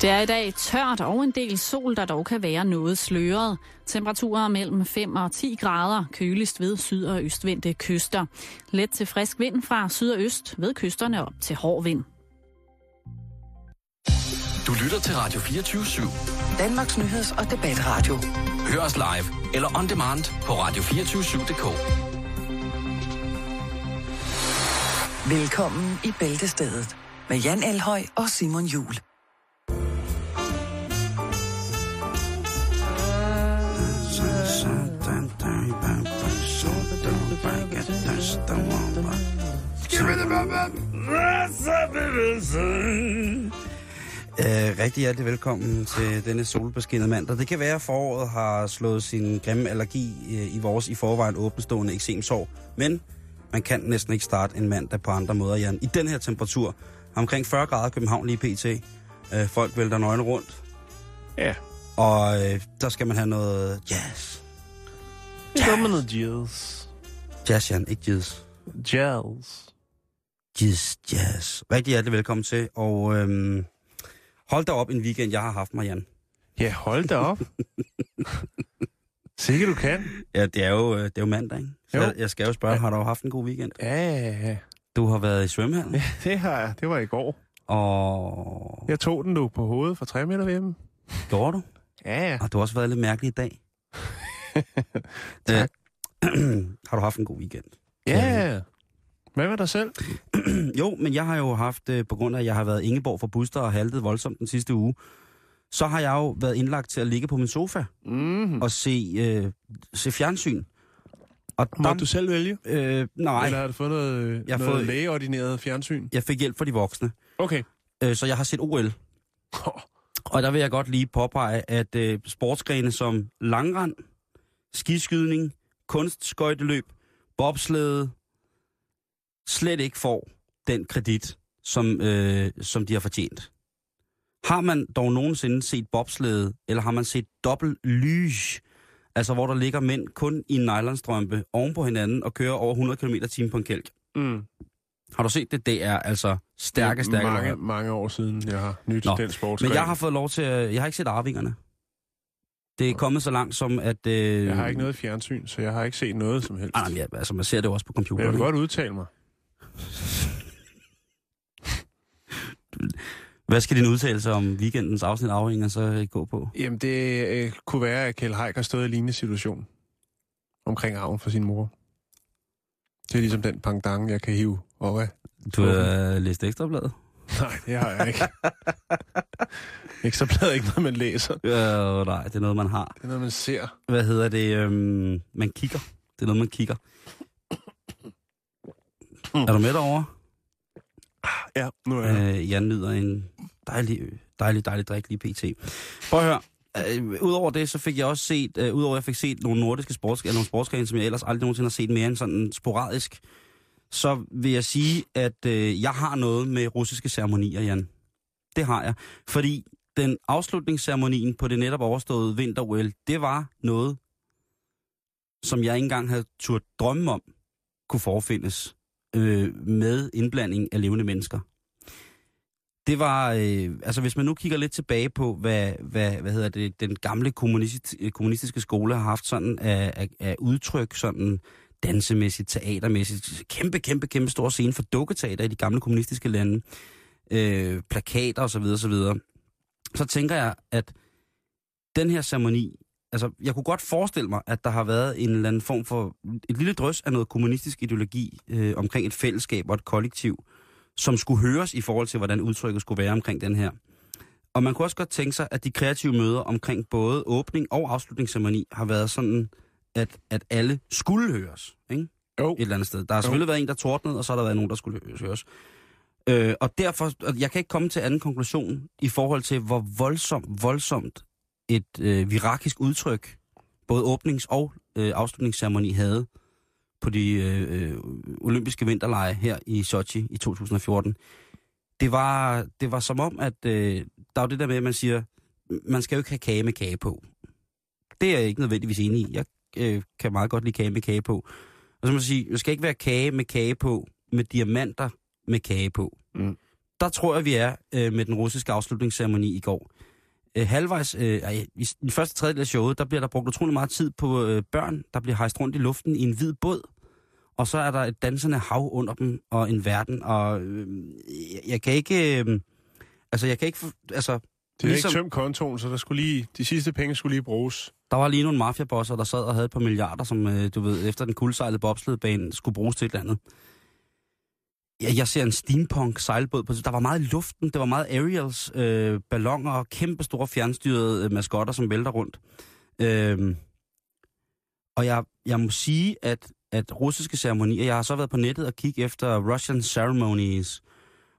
Det er i dag tørt og en del sol, der dog kan være noget sløret. Temperaturer mellem 5 og 10 grader, køligst ved syd- og østvendte kyster. Let til frisk vind fra syd og øst, ved kysterne op til hård vind. Du lytter til Radio 24 /7. Danmarks Nyheds- og Debatradio. Hør os live eller on demand på radio247.dk. Velkommen i Bæltestedet med Jan Elhøj og Simon Jul. Øh, rigtig hjertelig velkommen til denne solbeskinnede mandag. Det kan være, at foråret har slået sin grimme allergi øh, i vores i forvejen åbenstående eksemsår, men man kan næsten ikke starte en mandag på andre måder, Jan. I den her temperatur, omkring 40 grader København lige pt. Øh, folk vælter nøgne rundt, Ja. og øh, der skal man have noget jazz. Jazz. Jazz, Jan, ikke jazz. Jazz. Jazz, jazz. Rigtig hjertelig velkommen til, og øhm, hold da op en weekend, jeg har haft mig, Jan. Ja, hold da op. Sikke du kan. Ja, det er jo, øh, det er jo mandag, ikke? Så Jo. jeg, jeg skal jo spørge, har du haft en god weekend? Ja, ja, ja. Du har været i svømmehallen, Ja, det har jeg. Det var i går. og Jeg tog den nu på hovedet fra 3 meter ved gjorde du? Ja, ja. Og du har også været lidt mærkelig i dag. Tak. Øh, har du haft en god weekend? Ja. Hvad med dig selv? jo, men jeg har jo haft, øh, på grund af, at jeg har været Ingeborg for Buster og haltet voldsomt den sidste uge, så har jeg jo været indlagt til at ligge på min sofa Mm. og se, øh, se fjernsyn. Og Må du selv vælge? Øh, nej, Eller har du fået noget, Jeg noget fået- lægeordineret fjernsyn? jeg fik hjælp fra de voksne. Okay. Øh, så jeg har set OL. Og der vil jeg godt lige påpege, at øh, sportsgrene som langrand, skiskydning, kunstskøjteløb, bobslæde, slet ikke får den kredit, som, øh, som de har fortjent. Har man dog nogensinde set bobslæde, eller har man set dobbelt lyge, altså hvor der ligger mænd kun i en nylonstrømpe oven på hinanden og kører over 100 km t på en kælk? Mm. Har du set det? Det er altså stærke, stærke mange, mange år siden, jeg har nyt Nå, den sportsgren. Men jeg har fået lov til at... Jeg har ikke set Arvingerne. Det er kommet så langt som, at... Øh, jeg har ikke noget fjernsyn, så jeg har ikke set noget som helst. Ah, ja, altså, man ser det jo også på Men jeg computeren. vil godt udtale mig. Hvad skal din udtalelse om weekendens afsnit Arvinger så øh, gå på? Jamen, det øh, kunne være, at Kjell Haik har stået i en lignende situation omkring arven for sin mor. Det er ligesom den pangdang, jeg kan hive op af. Du har øh, læst ekstrabladet? Nej, det har jeg ikke. ikke så bladet ikke noget, man læser. Øh, nej, det er noget, man har. Det er noget, man ser. Hvad hedder det? Øhm, man kigger. Det er noget, man kigger. Er du med derovre? Ja, nu er jeg. Øh, jeg nyder en dejlig, dejlig, dejlig drik lige pt. Prøv at høre. Øh, Udover det, så fik jeg også set, øh, udover at jeg fik set nogle nordiske sports, eller nogle sportsgrene, som jeg ellers aldrig nogensinde har set mere end sådan sporadisk, så vil jeg sige, at øh, jeg har noget med russiske ceremonier, Jan. Det har jeg. Fordi den afslutningsceremonien på det netop overståede vinter det var noget, som jeg ikke engang havde turt drømme om, kunne forfindes øh, med indblanding af levende mennesker. Det var, øh, altså hvis man nu kigger lidt tilbage på, hvad, hvad, hvad hedder det, den gamle kommunist, kommunistiske skole har haft sådan af, af, af udtryk, sådan dansemæssigt, teatermæssigt, kæmpe, kæmpe, kæmpe stor scene for dukketeater i de gamle kommunistiske lande, øh, plakater osv. osv. Så tænker jeg, at den her ceremoni, altså jeg kunne godt forestille mig, at der har været en eller anden form for, et lille drøs af noget kommunistisk ideologi øh, omkring et fællesskab og et kollektiv, som skulle høres i forhold til, hvordan udtrykket skulle være omkring den her. Og man kunne også godt tænke sig, at de kreative møder omkring både åbning og afslutningsceremoni har været sådan, at, at alle skulle høres. Ikke? Jo. Et eller andet sted. Der har selvfølgelig været en, der tordnede, og så har der været nogen, der skulle høres. Øh, og derfor, og jeg kan ikke komme til anden konklusion i forhold til, hvor voldsomt, voldsomt et øh, virakisk udtryk, både åbnings- og øh, afslutningsceremoni havde på de øh, øh, olympiske vinterlege her i Sochi i 2014. Det var, det var som om, at øh, der er det der med, at man siger, man skal jo ikke have kage med kage på. Det er jeg ikke nødvendigvis enig i. Jeg øh, kan meget godt lide kage med kage på. Og så må man sige, der skal ikke være kage med kage på, med diamanter med kage på. Mm. der tror jeg, vi er øh, med den russiske afslutningsceremoni i går. Øh, halvvejs, øh, i den første tredjedel af showet, der bliver der brugt utrolig meget tid på øh, børn, der bliver hejst rundt i luften i en hvid båd. Og så er der et dansende hav under dem, og en verden, og øh, jeg, jeg kan ikke... Øh, altså, jeg kan ikke... Altså, Det er Ligesom- ikke tømt kontoen, så der skulle lige, de sidste penge skulle lige bruges. der var lige nogle mafiabosser, der sad og havde et par milliarder, som, øh, du ved, efter den kuldsejlede bobsledbane skulle bruges til et eller andet. Ja, jeg ser en steampunk sejlbåd på Der var meget i luften, det var meget aerials, øh, ballonger og kæmpe store fjernstyrede øh, maskotter, som vælter rundt. Øh, og jeg, jeg må sige, at, at russiske ceremonier, jeg har så været på nettet og kigge efter Russian ceremonies,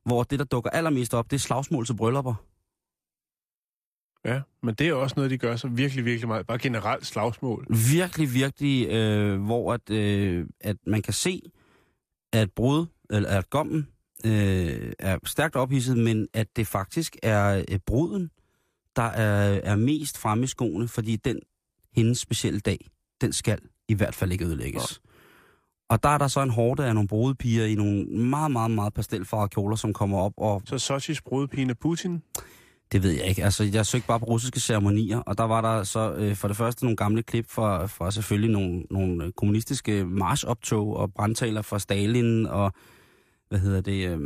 hvor det, der dukker allermest op, det er slagsmål til bryllupper. Ja, men det er også noget, de gør så virkelig, virkelig meget. Bare generelt slagsmål. virkelig, virkelig, øh, hvor at, øh, at man kan se, at brud, eller at gommen øh, er stærkt ophidset, men at det faktisk er øh, bruden, der er, er mest fremme i skoene, fordi den hendes specielle dag, den skal i hvert fald ikke ødelægges. Og der er der så en hårde af nogle brudepiger i nogle meget, meget, meget pastelfarvede kjoler, som kommer op og Så Sochis brudepine Putin. det ved jeg ikke. Altså, jeg søgte bare på russiske ceremonier, og der var der så øh, for det første nogle gamle klip fra, fra selvfølgelig nogle, nogle øh, kommunistiske marchoptog og brandtaler fra Stalin og, hvad hedder det, øh,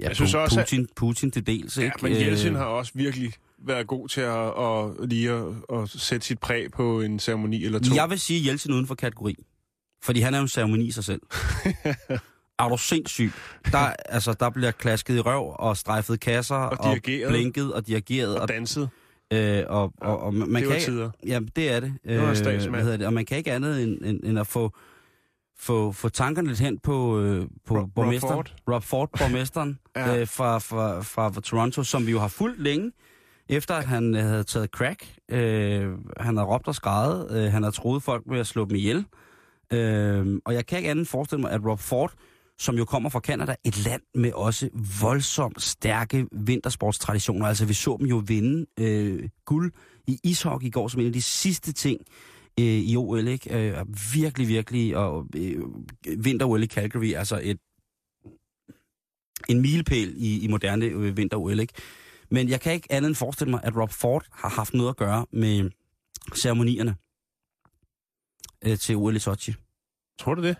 ja, Jeg synes Pu- også, at- Putin, Putin til dels, Ja, ikke? men Jeltsin Øh, har også virkelig været god til at, at lige at, at sætte sit præg på en ceremoni eller to. Jeg vil sige Jeltsin uden for kategori, fordi han er jo en ceremoni i sig selv. er du sindssyg? Der, altså, der bliver klasket i røv og strejfet kasser og, og blinket og dirigeret. og Og, danset. øh, og, og, og man, det kan var tider. Ja, det er det. Det var en Øh, statsmand. hvad hedder det? Og man kan ikke andet end, end, end at få, få, få tankerne lidt hen på, øh, på Rob- Rob borgmesteren. Ford. Rob Ford, borgmesteren Ja. øh, fra, fra, fra, fra Toronto, som vi jo har fulgt længe, efter at han øh, havde taget crack. Øh, han havde råbt og skrejet. Øh, han havde troet folk med at slå dem ihjel. Øh, og jeg kan ikke andet forestille mig, at Rob Ford, som jo kommer fra Canada, et land med også voldsomt stærke vintersportstraditioner. Altså vi så dem jo vinde øh, guld i ishockey i går som en af de sidste ting øh, i OL, ikke? Øh, virkelig, virkelig, og øh, vinter-OL i Calgary, altså et en milepæl i, i moderne øh, vinter-OL, ikke? Men jeg kan ikke andet end forestille mig, at Rob Ford har haft noget at gøre med ceremonierne øh, til OL i Sochi. Tror du det?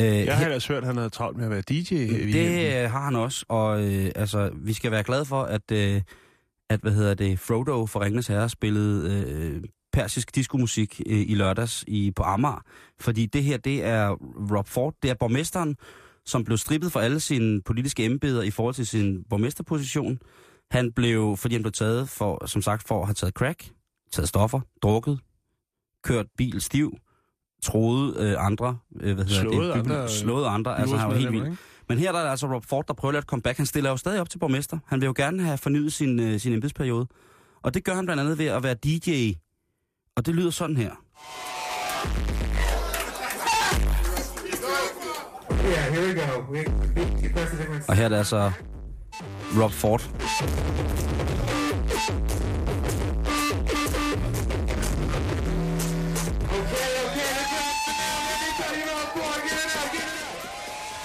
Øh, Jeg har ellers hørt, at han havde travlt med at være DJ. det øh, har han også, og øh, altså, vi skal være glade for, at, øh, at hvad hedder det, Frodo for Ringnes Herre spillede øh, persisk diskomusik øh, i lørdags i, på Amager. Fordi det her, det er Rob Ford, det er borgmesteren, som blev strippet for alle sine politiske embeder i forhold til sin borgmesterposition. Han blev, fordi han blev taget for, som sagt, for at have taget crack, taget stoffer, drukket, kørt bil stiv, troede øh, andre, øh, hvad hedder Slået det, andre, øh, slået andre, altså han var helt vild. Men her der er der altså Rob Ford, der prøver at komme back. Han stiller jo stadig op til borgmester. Han vil jo gerne have fornyet sin, øh, sin embedsperiode. Og det gør han blandt andet ved at være DJ. Og det lyder sådan her. Yeah, here we go. We, we. Og her er det altså Rob Ford.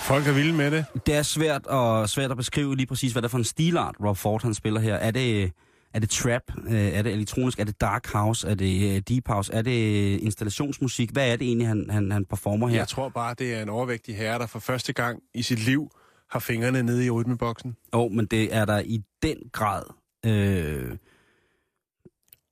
Folk er vilde med det. Det er svært at, svært at beskrive lige præcis, hvad det er for en stilart, Rob Ford han spiller her. Er det, er det trap? Øh, Er det elektronisk? Er det dark house? Er det øh, deep house? Er det installationsmusik? Hvad er det egentlig, han, han, han performer her? Jeg tror bare, det er en overvægtig herre, der for første gang i sit liv har fingrene nede i rytmeboksen. Jo, oh, men det er der i den grad... Øh,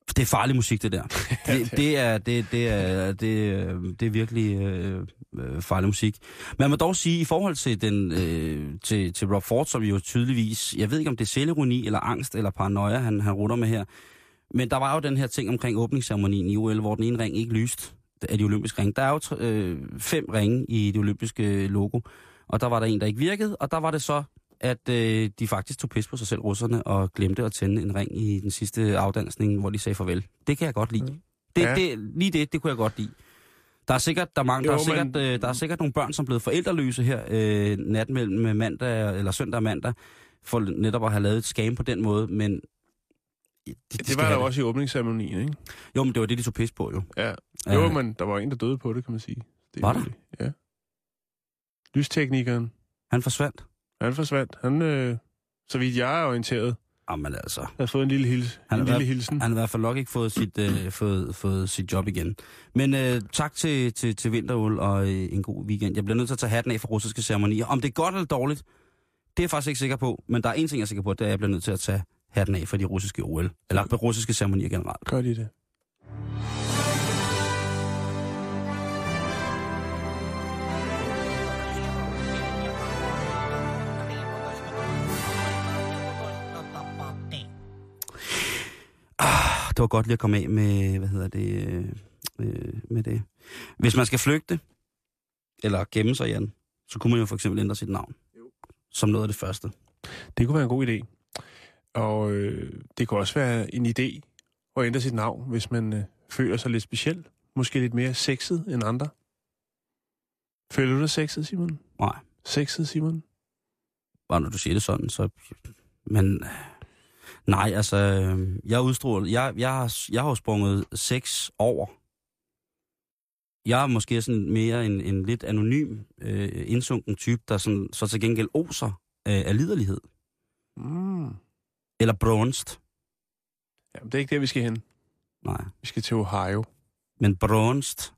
det er farlig musik, det der. Det, det, er, det, det, er, det, det er virkelig øh, øh, farlig musik. Man må dog sige, i forhold til, den, øh, til, til Rob Ford, som jo tydeligvis... Jeg ved ikke, om det er selvironi eller angst eller paranoia, han, han rutter med her. Men der var jo den her ting omkring åbningsceremonien i OL, hvor den ene ring ikke lyste af de olympiske ringe. Der er jo øh, fem ringe i det olympiske logo, og der var der en, der ikke virkede, og der var det så, at øh, de faktisk tog pis på sig selv, russerne, og glemte at tænde en ring i den sidste afdansning, hvor de sagde farvel. Det kan jeg godt lide. Det, Ja. det, lige det, det kunne jeg godt lide. Der er sikkert, der er mange, Jo, der, er sikkert, men- øh, der er sikkert nogle børn, som er blevet forældreløse her øh, nat mellem mandag, eller søndag og mandag, for netop at have lavet et scam på den måde, men... De, de Det var der jo også i åbningsceremonien, ikke? Jo, men det var det, de tog pis på, jo. Ja. Jo, Øh, men der var en, der døde på det, kan man sige. Det Var der? virkelig- Ja. Lysteknikeren. Han forsvandt. Han forsvandt. Han, øh, så vidt jeg er orienteret, Jamen altså, har fået en lille, hils, Han en lille hilsen. han har i hvert fald nok ikke fået sit, øh, fået, fået sit job igen. Men øh, tak til, til, til Vinterul og øh, en god weekend. Jeg bliver nødt til at tage hatten af for russiske ceremonier. Om det er godt eller dårligt, det er jeg faktisk ikke sikker på. Men der er en ting, jeg er sikker på, det er, at jeg bliver nødt til at tage hatten af for de russiske OL. Eller russiske ceremonier generelt. Gør de det? Det var godt lige at komme af med, hvad hedder det, øh, øh, med det. Hvis man skal flygte, eller gemme sig, Jan, så kunne man jo for eksempel ændre sit navn. Som noget af det første. Det kunne være en god idé. Og øh, det kunne også være en idé at ændre sit navn, hvis man øh, føler sig lidt speciel. Måske lidt mere sexet end andre. Føler du dig sexet, Simon? Nej. Sexet, Simon? Bare når du siger det sådan, så... Men øh, nej, altså, øh, jeg er udstrålet. Jeg, jeg, har, jeg har sprunget seks over. Jeg er måske sådan mere en, en lidt anonym, øh, indsunken type, der sådan, så til gengæld oser øh, af liderlighed. Mm. Eller bronzed. Jamen, det er ikke der, vi skal hen. Nej, Vi skal til Ohio. men bronzed.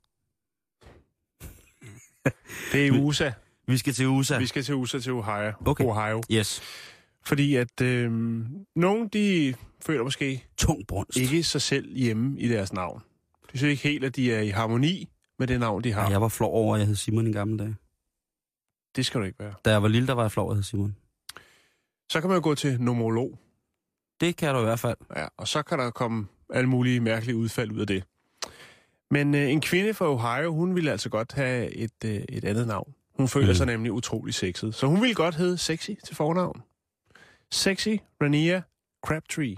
Det er USA. Vi skal til USA. Vi skal til USA til Ohio. Okay. Ohio. Yes. Fordi at øh, nogen, de føler måske Tung brunst. ikke sig selv hjemme i deres navn. De synes ikke helt, at de er i harmoni med det navn, de har. Jeg var flov over, at jeg hed Simon i gamle dage. Det skal du ikke være. Da jeg var lille, der var jeg flov, at jeg hed Simon. Så kan man jo gå til nomolog. Det kan du i hvert fald. Ja, og så kan der komme alle mulige mærkelige udfald ud af det. Men øh, en kvinde fra Ohio, hun ville altså godt have et, øh, et andet navn. Hun føler Mm. mm. sig nemlig utrolig sexet. Så hun ville godt hedde Sexy til fornavn. Sexy Rania Crabtree.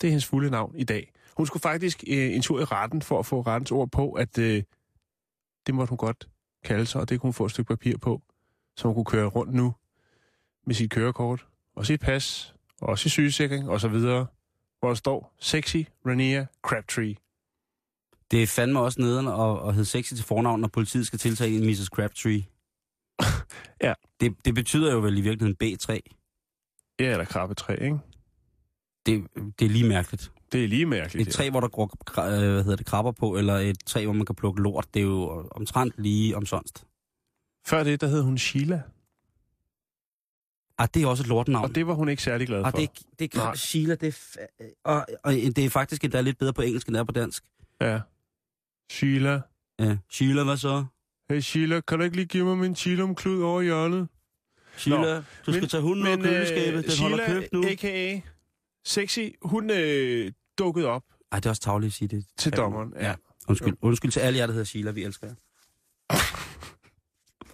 Det er hendes fulde navn i dag. Hun skulle faktisk øh, en tur i retten for at få rettens ord på, at øh, det måtte hun godt kalde sig, og det kunne hun få et stykke papir på, så hun kunne køre rundt nu med sit kørekort, og sit pas, og sit sygesikring, og så videre, hvor der står Sexy Rania Crabtree. Det er fandme også nederen at, at hedde sexy til fornavn, når politiet skal tiltage en Mrs. Crabtree. Ja. Det, det betyder jo vel i virkeligheden B3. Ja, eller krabbetræ, ikke? Det, det er lige mærkeligt. Det er lige mærkeligt. Et træ, hvor der går øh, hvad hedder det, krabber på, eller et træ, hvor man kan plukke lort, det er jo omtrent lige omsonst. Før det, der hed hun Sheila, Ah, det er også et lortenavn. og det var hun ikke særlig glad for. Ah, det, det er. Sheila, det er, fa- og, og det er faktisk endda lidt bedre på engelsk, end det er på dansk. Ja. Sheila. Ja. Sheila, hvad så? Hey Sheila, kan du ikke lige give mig min chilumklud over hjørnet? Sheila, du skal Men- tage hunden ud af køleskabet, den holder Sheila, købt nu. a.k.a. Sexy, hun øh, dukkede op Ej, det er også tavligt at sige det. til dommeren. Ja. Ja. Undskyld, undskyld til alle jer, der hedder Sheila, vi elsker jer.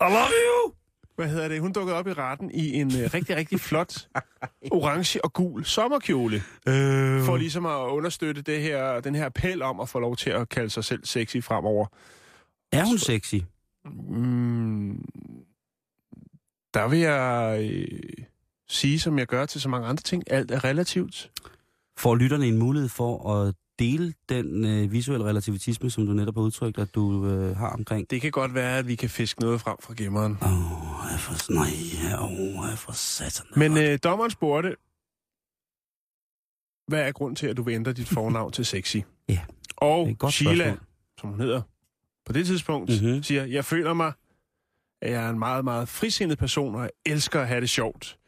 I love you! Hvad hedder det? Hun dukkede op i retten i en øh, rigtig, rigtig flot orange og gul sommerkjole. Øh. For ligesom at understøtte det her, den her appel om at få lov til at kalde sig selv sexy fremover. Er hun sexy? Mm, der vil jeg øh, sige, som jeg gør til så mange andre ting, alt er relativt. Får lytterne en mulighed for at dele den øh, visuelle relativitisme, som du netop har udtrykt, at du øh, har omkring? Det kan godt være, at vi kan fiske noget frem fra gemmeren. Åh, oh, jeg for... Nej, åh, oh, jeg for satan. Men øh, dommeren spurgte, hvad er grund til, at du vil ændre dit fornavn til sexy? Ja, Og Sheila, spørgsmål. som hun hedder på det tidspunkt, Mhm. mm-hmm. siger, jeg føler mig, jeg er en meget, meget frisindet person, og jeg elsker at have det sjovt.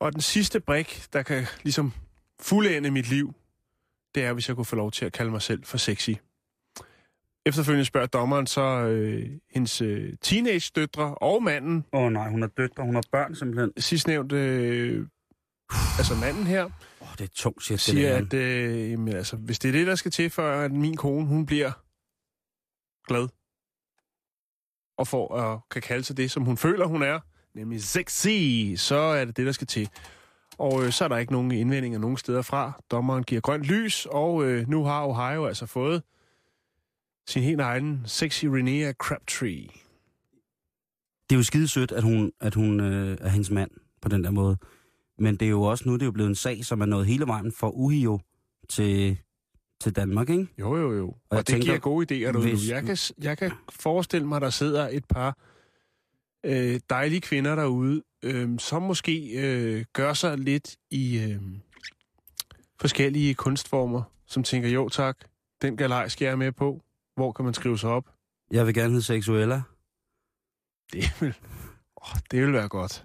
Og den sidste brik, der kan ligesom fuldende mit liv, det er, hvis jeg kunne få lov til at kalde mig selv for sexy. Efterfølgende spørger dommeren så øh, hendes øh, teenage-døtre og manden, Åh oh, nej, hun har døtre, hun har børn simpelthen. sidstnævnt, øh, altså manden her, Åh, oh, det er tungt, siger, siger, at øh, jamen, altså, hvis det er det, der skal til, for at min kone, hun bliver glad, og for at kan kalde sig det, som hun føler, hun er, nemlig sexy, så er det det, der skal til. Og øh, så er der ikke nogen indvendinger nogen steder fra. Dommeren giver grønt lys, og øh, nu har Ohio altså fået sin helt egen sexy Renea Crabtree. Det er jo skide sødt, at hun, at hun øh, er hendes mand på den der måde. Men det er jo også nu, det er jo blevet en sag, som er nået hele vejen fra Uhio til, til Danmark, ikke? Jo, jo, jo. Og, jeg og det tænker, giver gode idéer derude hvis-. Jeg kan, jeg kan forestille mig, der sidder et par øh, dejlige kvinder derude, øh, som måske øh, gør sig lidt i øh, forskellige kunstformer, som tænker, jo tak, den galej skal jeg med på. Hvor kan man skrive sig op? Jeg vil gerne hedde Seksuella. Det vil, oh, det vil være godt.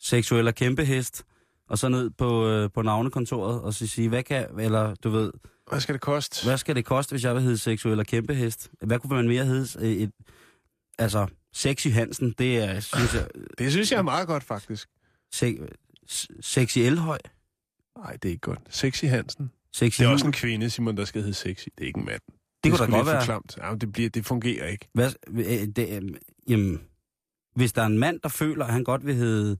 Seksuella kæmpehest. Og så ned på, øh, på navnekontoret og så sige, hvad kan, eller du ved, Hvad skal det koste? hvad skal det koste, hvis jeg vil hedde Seksuella kæmpehest? Hvad kunne man mere hedde? Et, altså, Sexy Hansen, det er, synes jeg, Det synes jeg er meget godt, faktisk. se, Sexy Elhøj. Nej, det er ikke godt. Sexy Hansen. Sexy Det er også en kvinde, Simon, der skal hedde sexy. Det er ikke en mand. Det kunne er da godt være. Klamt. Ja, det, bliver, det fungerer ikke. Hvad, øh, det, øh, jamen, hvis der er en mand, der føler, at han godt vil hedde,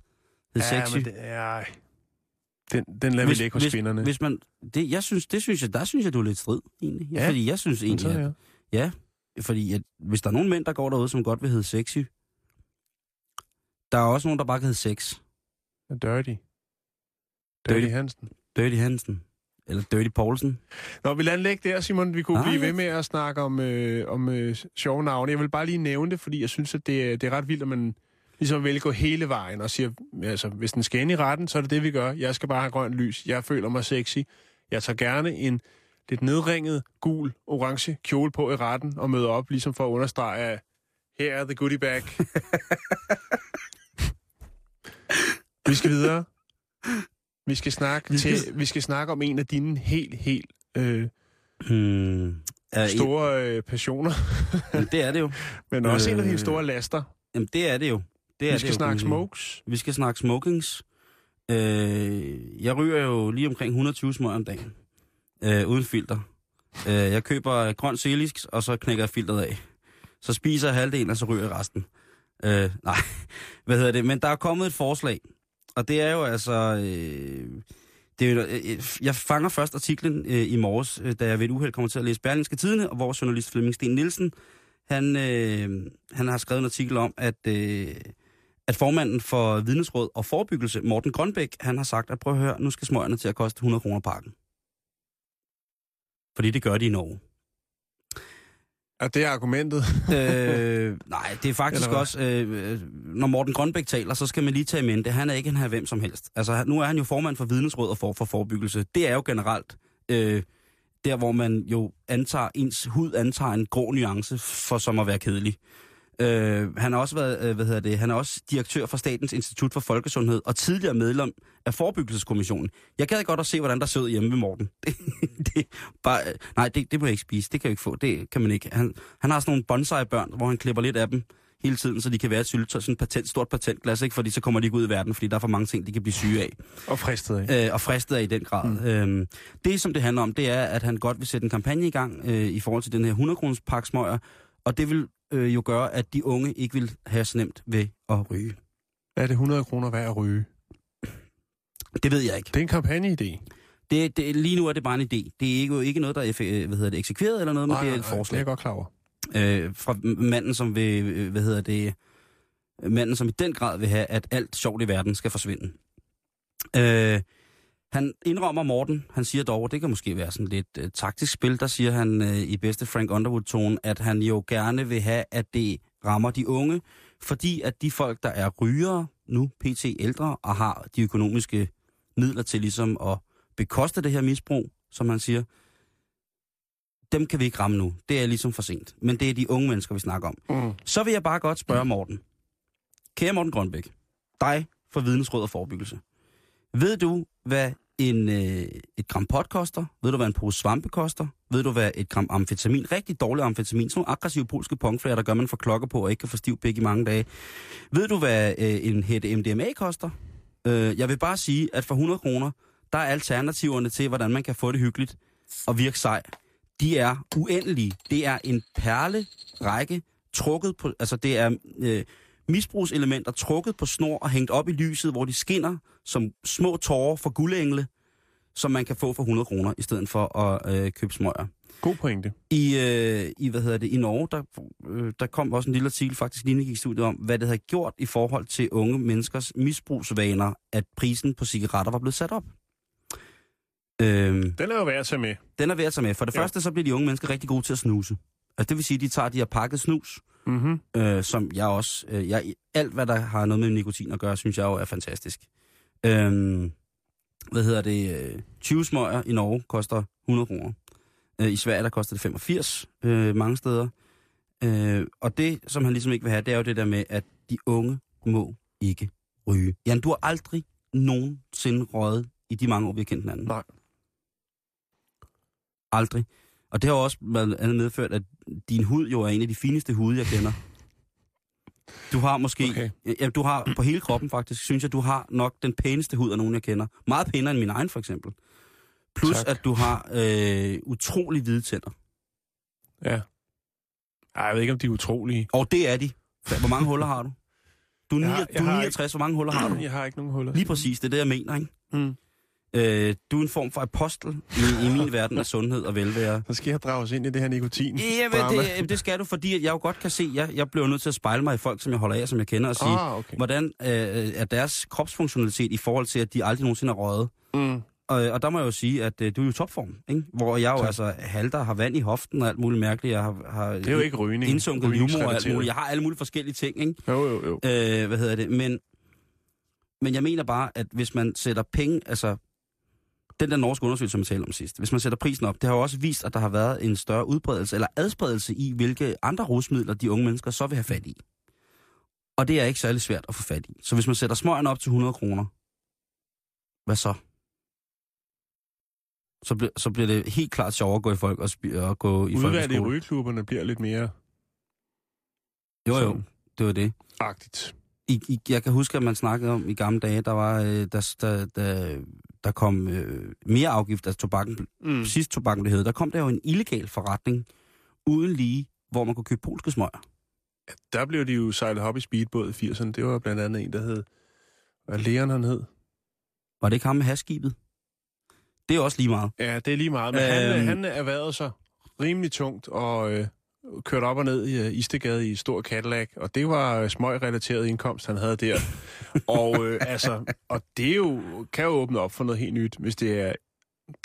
hedde Ja, sexy. men det er... Den, den lader vi ligge hos hvis, kvinderne. Hvis man, det, jeg synes, det synes jeg, der synes jeg, du er lidt strid, egentlig. Ja, Ja. Fordi jeg synes så, egentlig, ja. at, ja, fordi at, hvis der er nogen mænd, der går derude, som godt vil hedde sexy, der er også nogen, der bare kan hedde sex. Dirty. Dirty Dirty. Hansen. Dirty Hansen. Eller Dirty Poulsen. Nå, vi lader den ligge der, Simon. Vi kunne Ah, blive ja. ved med at snakke om, øh, om øh, sjove navne. Jeg vil bare lige nævne det, fordi jeg synes, at det, er- det er ret vildt, at man ligesom vil gå hele vejen og siger, altså, hvis den skal ind i retten, så er det det, vi gør. Jeg skal bare have grønt lys. Jeg føler mig sexy. Jeg tager gerne en lidt nedringet, gul, orange kjole på i retten og møder op, ligesom for at understrege, at her er the goodie bag. vi skal videre. Vi skal snakke, Vi skal- til, vi skal snakke om en af dine helt, helt øh, Hmm. Er, store øh, passioner, det er det jo. men også øh, en af dine Øh, store laster. Jamen, det er det jo. Det er Vi det skal jo, snakke smokes. Vi skal snakke smokings. Øh, jeg ryger jo lige omkring 120 smøger om dagen. Øh, uden filter. Øh, jeg køber grøn selisk, og så knækker jeg filteret af. Så spiser jeg halvdelen, og så ryger jeg resten. Øh, nej, hvad hedder det? Men der er kommet et forslag. Og det er jo altså... Øh, det er jo, øh, jeg fanger først artiklen øh, i morges, øh, da jeg ved et uheld kommer til at læse Berlingske Tidene, og hvor journalist Flemming Sten Nielsen, han, øh, han har skrevet en artikel om, at, øh, at formanden for Vidnesråd og Forebyggelse, Morten Grønbæk, han har sagt, at prøv at høre, nu skal smøgerne til at koste 100 kroner pakken. Fordi det gør de i Norge. Er det argumentet? øh, nej, det er faktisk også, øh, når Morten Grønbæk taler, så skal man lige tage i mente, han er ikke en her hvem som helst. Altså, nu er han jo formand for Vidnesråd og for, for Forebyggelse. Det er jo generelt øh, der, hvor man jo antager, ens hud antager en grå nuance for som at være kedelig. Øh, han har også været, øh, hvad hedder det, han er også direktør for Statens Institut for Folkesundhed og tidligere medlem af Forebyggelseskommissionen. Jeg gad godt at se, hvordan der ud hjemme ved Morten. Det, det, bare, øh, nej, det, det må jeg ikke spise. Det kan jeg ikke få. Det kan man ikke. Han, han har sådan nogle bonsai-børn, hvor han klipper lidt af dem hele tiden, så de kan være et syltetøj, sådan et patent, stort patentglas, ikke? fordi så kommer de ikke ud i verden, fordi der er for mange ting, de kan blive syge af Og fristet af. øh, og fristet af i den grad. Mm. Øhm, det, som det handler om, det er, at han godt vil sætte en kampagne i gang øh, i forhold til den her 100 kroners pakke smøger, og det vil øh, jo gøre, at de unge ikke vil have så nemt ved at ryge. Er det 100 kroner værd at ryge? Det ved jeg ikke. Det er en kampagneidé. Det, det, lige nu er det bare en idé. Det er ikke, ikke noget, der er effe- hvad hedder det, eksekveret eller noget, men Nej, det er et nej, det er forslag. jeg godt klar over. øh, fra manden, som vil, øh, hvad hedder det, manden, som i den grad vil have, at alt sjovt i verden skal forsvinde. Øh, han indrømmer Morten, han siger dog, det kan måske være sådan lidt øh, taktisk spil, der siger han øh, i bedste Frank Underwood-tone, at han jo gerne vil have, at det rammer de unge, fordi at de folk, der er rygere, nu pt. ældre, og har de økonomiske midler til ligesom at bekoste det her misbrug, som han siger, dem kan vi ikke ramme nu. Det er ligesom for sent. Men det er de unge mennesker, vi snakker om. Mm. Så vil jeg bare godt spørge Morten. Kære Morten Grønbæk, dig for Vidensråd og Forebyggelse. Ved du, hvad en, øh, et gram pot koster? Ved du, hvad en pose svampe koster? Ved du, hvad et gram amfetamin, rigtig dårlig amfetamin, sådan nogle aggressive polske pongflager, der gør, man får klokker på og ikke kan få stiv pik i mange dage. Ved du, hvad øh, en hætte MDMA koster? Øh, jeg vil bare sige, at for 100 kroner, der er alternativerne til, hvordan man kan få det hyggeligt og virke sej. De er uendelige. Det er en perle række trukket på, altså det er øh, misbrugselementer trukket på snor og hængt op i lyset, hvor de skinner som små tårer for guldengle, som man kan få for 100 kroner, i stedet for at øh, købe smøger. God pointe. I, øh, i, hvad hedder det, i Norge, der, øh, der kom også en lille artikel, faktisk lige gik studiet om, hvad det havde gjort i forhold til unge menneskers misbrugsvaner, at prisen på cigaretter var blevet sat op. Øhm, Den er jo værd at tage med. den er værd at tage med. For det Ja. første, så bliver de unge mennesker rigtig gode til at snuse. Altså det vil sige, at de tager de her pakket snus, Mm-hmm. øh, som jeg også... Øh, jeg, alt, hvad der har noget med nikotin at gøre, synes jeg jo er fantastisk. Øhm, hvad hedder det? øh, 20 smøger i Norge koster 100 kroner. Øh, I Sverige, der koster det 85 øh, mange steder. Øh, og det, som han ligesom ikke vil have, det er jo det der med, at de unge må ikke ryge. Jan, du har aldrig nogensinde røget i de mange år, vi har kendt hinanden. Nej. Aldrig. Og det har også andet medført, at din hud jo er en af de fineste hude, jeg kender. Du har måske, Okay. ja, du har på hele kroppen faktisk, synes jeg, du har nok den pæneste hud af nogen, jeg kender. Meget pænere end min egen, for eksempel. Plus, Tak. at du har øh, utrolig hvide tænder. Ja. Ej, jeg ved ikke, om de er utrolige. Og det er de. Hvor mange huller har du? Du er, Jeg 9, har- har, jeg du er har 69, hvor mange huller har du? Jeg har ikke nogen huller. Lige præcis, det er det, jeg mener, ikke? Mm. Øh, du er en form for apostel i, i min verden af sundhed og velvære. Så skal jeg drages ind i det her nikotin. Ja, men det, det skal du, fordi at jeg jo godt kan se, jeg, jeg bliver nødt til at spejle mig i folk, som jeg holder af, som jeg kender, og sige, Ah, okay. hvordan øh, er deres kropsfunktionalitet i forhold til, at de aldrig nogensinde har røget. Mm. Og, og der må jeg jo sige, at øh, du er jo topform, ikke? Hvor jeg jo Tak. altså halter, har vand i hoften og alt muligt mærkeligt. Jeg har, har Det er jo ikke rygning. indsunket humor og alt muligt. Jeg har alle mulige forskellige ting, ikke? Jo, jo, jo. Øh, hvad hedder det? Men, men jeg mener bare, at hvis man sætter penge, altså den der norske undersøgelse, som jeg talte om sidst, hvis man sætter prisen op, det har jo også vist, at der har været en større udbredelse eller adspredelse i, hvilke andre rusmidler de unge mennesker så vil have fat i. Og det er ikke særlig svært at få fat i. Så hvis man sætter smøgen op til 100 kroner, hvad så? Så, bliver, så bliver det helt klart sjovere at gå i folk og, spi- og gå i Udvalget i rygeklubberne bliver lidt mere Jo, jo, det var det. agtigt. I, I, jeg kan huske, at man snakkede om i gamle dage, der var øh, der, der, der, der kom øh, mere afgift, altså tobakken, Mm. sidst tobakken blev hævet, der kom der jo en illegal forretning, uden lige, hvor man kunne købe polske smøger. Der blev de jo sejlet op i speedbåd i 80'erne. Det var blandt andet en, der hed... Hvad Leon han hed? Var det ikke ham med haskibet? Det er også lige meget. Ja, det er lige meget. Men øhm... han, han erhvervede sig rimelig tungt og øh, kørte op og ned i uh, Istegade i stor Cadillac. Og det var øh, smøg-relateret indkomst, han havde der. og, øh, altså, og det er jo, kan jo åbne op for noget helt nyt, hvis det er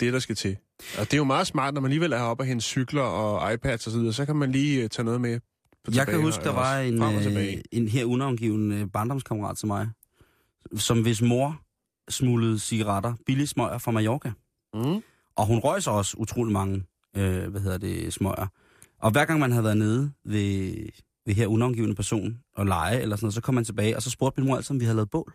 det, der skal til. Og det er jo meget smart, når man alligevel er oppe og hente cykler og iPads osv., så, videre, så kan man lige uh, tage noget med på Jeg kan huske, der var en, øh, en her unavngiven øh, barndomskammerat til mig, som hvis mor smuglede cigaretter, billige smøger fra Mallorca. Mm. Og hun røg så også utrolig mange, øh, hvad hedder det, smøger. Og hver gang man havde været nede ved, ved her unavngivende person og lege eller sådan noget, så kom man tilbage, og så spurgte min mor altid, om vi havde lavet bål.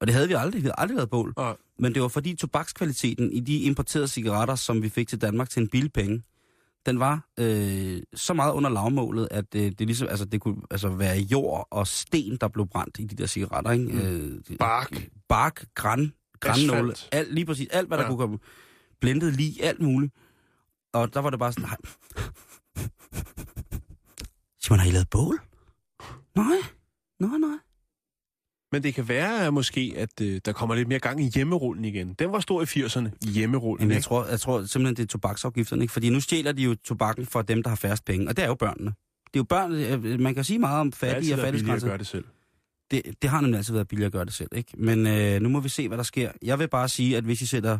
Og det havde vi aldrig. Vi havde aldrig lavet bål. Nej. Men det var fordi tobakskvaliteten i de importerede cigaretter, som vi fik til Danmark til en billig penge, den var øh, så meget under lavmålet, at øh, det, ligesom, altså, det kunne altså, være jord og sten, der blev brændt i de der cigaretter. Ikke? Mm. Øh, Bark. Bark, græn, grannåle, Asfalt. alt, lige præcis alt, hvad der Ja. ja. kunne komme. Blendet lige, alt muligt. Og der var det bare sådan, nej. Simon, har I lavet bål? Nej, nej, nej. Men det kan være at måske, at øh, der kommer lidt mere gang i hjemmerullen igen. Den var stor i 80'erne, hjemmerullen. Jamen, jeg, tror, jeg tror simpelthen, det er tobaksafgifterne, ikke? Fordi nu stjæler de jo tobakken fra dem, der har færrest penge, og det er jo børnene. Det er jo børn, øh, man kan sige meget om Det fattige og at fattige gøre det selv. det, det har nemlig altid været billigere at gøre det selv, ikke? Men øh, nu må vi se, hvad der sker. Jeg vil bare sige, at hvis I sætter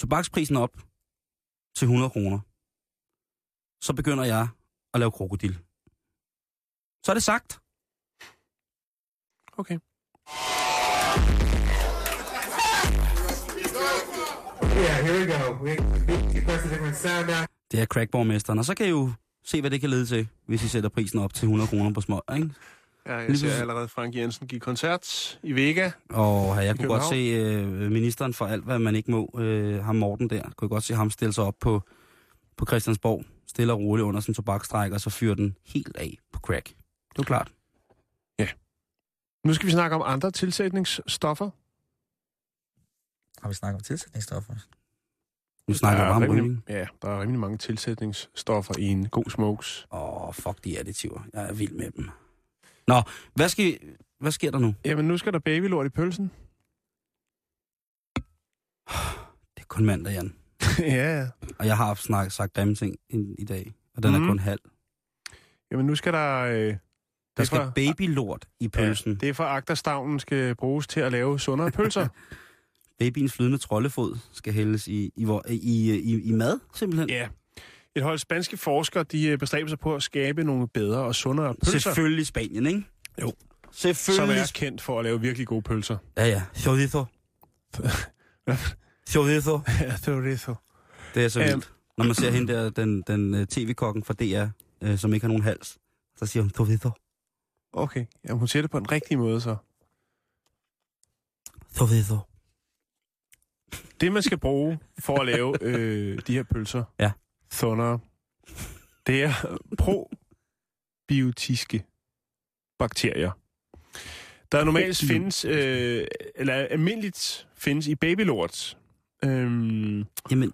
tobaksprisen op til 100 kroner, så begynder jeg at lave krokodil. Så er det sagt. Okay. Yeah, here we go. We, we. Det er crackborgmesteren, og så kan I jo se, hvad det kan lede til, hvis I sætter prisen op til 100 kroner på små, ikke? Ja, jeg ser allerede Frank Jensen give koncert i Vega. Og jeg kunne godt se øh, ministeren for alt, hvad man ikke må, øh, ham Morten der, kunne godt se ham stille sig op på, på Christiansborg, stille og roligt under sin tobakstræk, og så fyre den helt af på crack. Det er jo klart. Nu skal vi snakke om andre tilsætningsstoffer. Har vi snakket om tilsætningsstoffer? Nu snakker er bare om rimelig- rygning. Ja, der er rimelig mange tilsætningsstoffer i en god smokes. Åh, oh, fuck de additiver. Jeg er vild med dem. Nå, hvad, skal, hvad sker der nu? Jamen, nu skal der babylort i pølsen. Det er kun mandag, Jan. ja, ja. Og jeg har snakket, sagt grimme ting i, i dag, og den mm. Mhm. er kun halv. Jamen, nu skal der... Øh, Der er skal for- babylort i pølsen. Ja, det er for agterstavnen skal bruges til at lave sundere pølser. Babyens flydende troldefod skal hældes i, i, vor- i, i, i mad, simpelthen. ja. Et hold spanske forskere, de øh, bestræber sig på at skabe nogle bedre og sundere pølser, Selvfølgelig Spanien, ikke? Jo. som Selvfølgelig. er kendt for at lave virkelig gode pølser. Ja, ja. Chorizo. Chorizo. Ja, det var det er så Øhm. vildt. Når man ser hende der, den, den uh, tv-kokken fra DR, uh, som ikke har nogen hals, så siger hun chorizo. Okay, Jamen, hun siger det på den rigtige måde så. Chorizo. Det, man skal bruge for at lave øh, de her pølser, Ja. Thunder, det er probiotiske bakterier. Der normalt findes, øh, eller almindeligt findes i babylort øh, Jamen,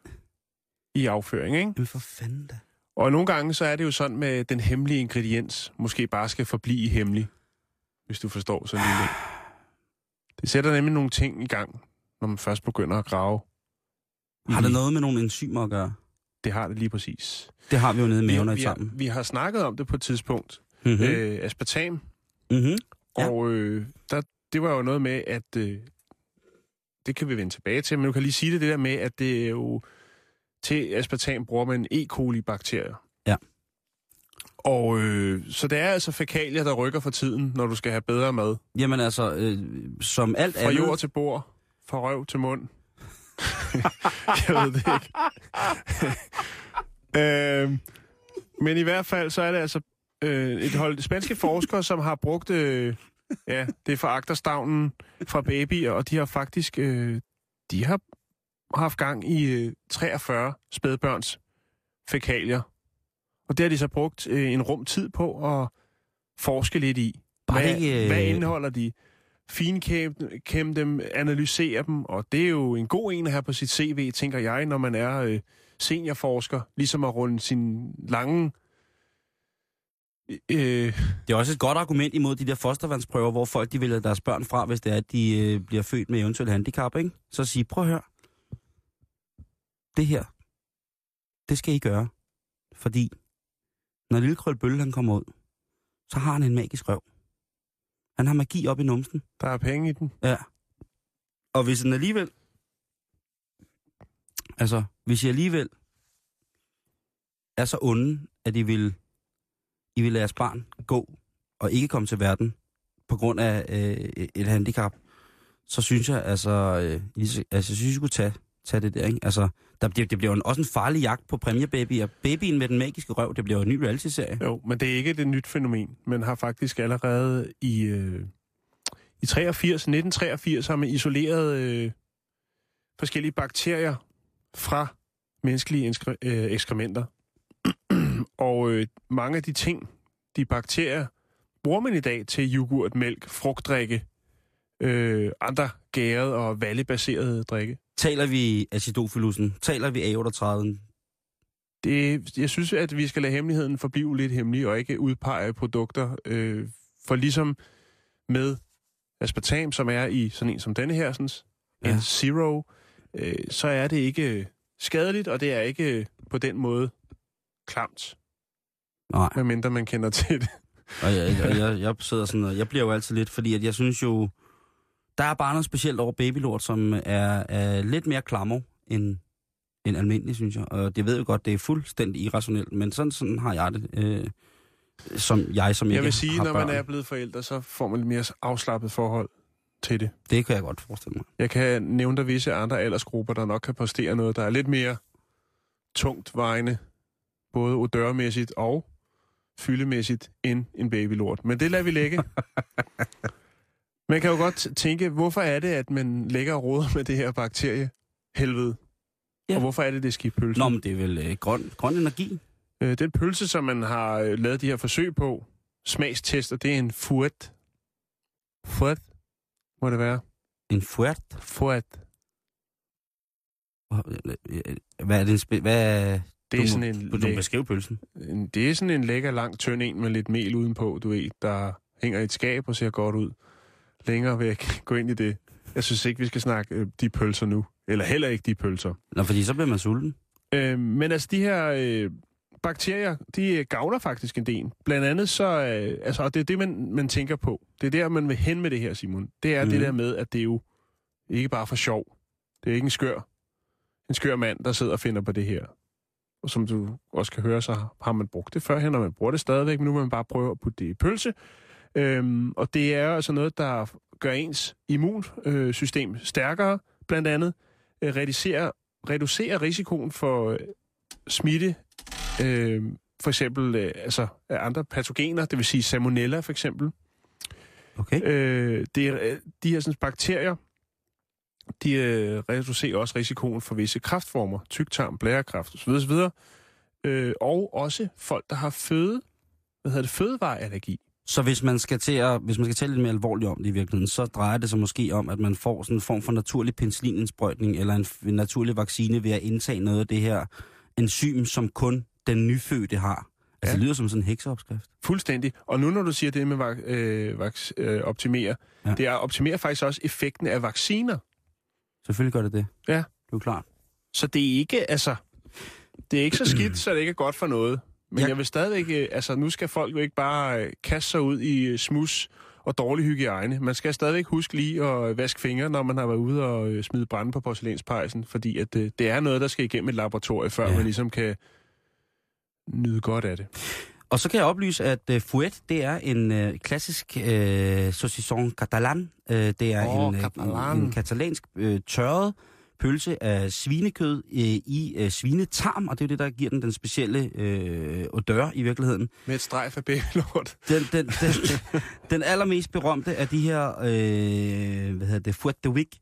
i afføring, ikke? jamen for fanden da. Og nogle gange så er det jo sådan med den hemmelige ingrediens, måske bare skal forblive hemmelig, hvis du forstår sådan en lille. Det sætter nemlig nogle ting i gang, når man først begynder at grave. Har det noget med nogle enzymer at gøre? Det har det lige præcis. Det har vi jo nede i Vi, maven vi, alt har, sammen. vi har snakket om det på et tidspunkt. Mm-hmm. Øh, aspartam. Mm-hmm. Ja. Og øh, der, det var jo noget med, at... Øh, det kan vi vende tilbage til, men du kan lige sige det, det der med, at det er jo... Til aspartam bruger man E. coli-bakterier. Ja. Og øh, så det er altså fækalier, der rykker for tiden, når du skal have bedre mad. Jamen altså, øh, som alt Fra andet... jord til bord, fra røv til mund. jeg ved det ikke. øh, men i hvert fald, så er det altså øh, et hold spanske forskere, som har brugt, øh, ja, det er fra agterstavnen fra babyer, og de har faktisk, øh, de har haft gang i øh, 43 spædbørns fækalier. Og det har de så brugt øh, en rum tid på at forske lidt i. Hvad, ikke, øh, hvad indeholder de? Finkæm dem, analysere dem, og det er jo en god en at have på sit CV, tænker jeg, når man er øh, seniorforsker, ligesom at runde sin lange... Øh, øh, Det er også et godt argument imod de der fostervandsprøver, hvor folk de vælger deres børn fra, hvis det er, at de øh, bliver født med eventuelt handicap, ikke? Så sige, prøv at høre. Det her, det skal I gøre. Fordi, når lille krølbølle han kommer ud, så har han en magisk røv. Han har magi op i numsen. der er penge i den. Ja. Og hvis den alligevel... Altså, hvis I alligevel er så onde, at I vil, I vil lade jeres barn gå og ikke komme til verden på grund af øh, et handicap, så synes jeg, altså, øh, altså jeg synes, I skulle tage, tage det der, ikke? Altså, der, det, det bliver jo også en farlig jagt på præmiebabyer. Babyen med den magiske røv, det bliver jo en ny reality-serie. Jo, men det er ikke et nyt fænomen. Man har faktisk allerede i, øh, i 83, 1983 har man isoleret øh, forskellige bakterier fra menneskelige inskre- øh, ekskrementer. og øh, mange af de ting, de bakterier, bruger man i dag til yoghurt, mælk, frugtdrikke, øh, andre gærede og vallebaserede drikke. Taler vi acidofilusen? Taler vi A38? Det, jeg synes, at vi skal lade hemmeligheden forblive lidt hemmelig, og ikke udpege produkter. Øh, for ligesom med aspartam, som er i sådan en som denne her, sådan, Ja. en zero, øh, så er det ikke skadeligt, og det er ikke på den måde klamt, Nej. medmindre man kender til det. Og jeg, jeg, jeg, jeg sidder sådan, og jeg bliver jo altid lidt, fordi at jeg synes jo, der er bare noget specielt over babylort, som er, er lidt mere klammer end, end almindelig, synes jeg. Og det ved jo godt, det er fuldstændig irrationelt, men sådan, sådan har jeg det. Øh, som jeg, som Jeg vil sige, når børn. man er blevet forældre, så får man et mere afslappet forhold til det. Det kan jeg godt forestille mig. Jeg kan nævne dig visse andre aldersgrupper, der nok kan præstere noget, der er lidt mere tungt vejende, både odørmæssigt og fyldemæssigt, end en babylort. Men det lader vi lægge. man kan jo godt tænke, hvorfor er det, at man lægger råd med det her bakterie helvede? Ja. Og hvorfor er det, det skal i pølse? Nå, men det er vel øh, grøn, grøn energi. Øh, den pølse, som man har øh, lavet de her forsøg på, smagstester, det er en fuet. Fuet, må det være. En fuert. Fuet. Hvad er det en spe- hvad, Det er du, sådan en, du, du beskrive pølsen. en, det er sådan en lækker, lang, tynd en med lidt mel udenpå, du ved, der hænger i et skab og ser godt ud. Længere væk. Gå ind i det. Jeg synes ikke, vi skal snakke øh, de pølser nu. Eller heller ikke de pølser. Nå, fordi så bliver man sulten. Øh, men altså, de her øh, bakterier, de øh, gavner faktisk en del. Blandt andet så, øh, altså, og det er det, man, man tænker på. Det er der, man vil hen med det her, Simon. Det er mm. Mhm. det der med, at det er jo ikke bare for sjov. Det er ikke en skør, en skør mand, der sidder og finder på det her. og som du også kan høre, så har man brugt det førhen, og man bruger det stadigvæk, men nu vil man bare prøve at putte det i pølse. Øhm, og det er altså noget, der gør ens immunsystem stærkere, blandt andet øh, reducerer, reducerer risikoen for øh, smitte, øh, for eksempel øh, altså, af andre patogener, det vil sige salmonella for eksempel. Okay. Øh, det er, øh, de her sådan, bakterier, de øh, reducerer også risikoen for visse kræftformer, tyktarm, blærekræft osv. osv. Øh, og også folk, der har føde, hvad hedder det, fødevareallergi. Så hvis man skal til at, hvis man skal tale lidt mere alvorligt om det i virkeligheden, så drejer det sig måske om, at man får sådan en form for naturlig penicillinindsprøjtning eller en, en naturlig vaccine ved at indtage noget af det her enzym, som kun den nyfødte har. Altså Ja. det lyder som sådan en hekseopskrift. Fuldstændig. Og nu når du siger det med vak- øh, øh, optimere, Ja. det er optimere faktisk også effekten af vacciner. Selvfølgelig gør det det. Ja. Det er jo klart. Så det er ikke, altså, det er ikke så skidt, så det ikke er godt for noget. Men Ja. jeg vil stadigvæk, øh, altså nu skal folk jo ikke bare øh, kaste sig ud i øh, smus og dårlig hygiejne. Man skal stadigvæk huske lige at vaske fingre, når man har været ude og smide brænde på porcelænspejsen, fordi at, det er noget, der skal igennem et laboratorium, før Ja. man ligesom kan nyde godt af det. Og så kan jeg oplyse, at uh, fouet, det er en uh, klassisk uh, saucisson catalan. Uh, det er Åh, en, catalan. en, en katalansk uh, tørret pølse af svinekød uh, i uh, svinetarm, og det er jo det, der giver den den specielle uh, odør i virkeligheden. Med et strejf af babylort. Den, den, den, den allermest berømte af de her, øh, hvad hedder det, fouet de Wick,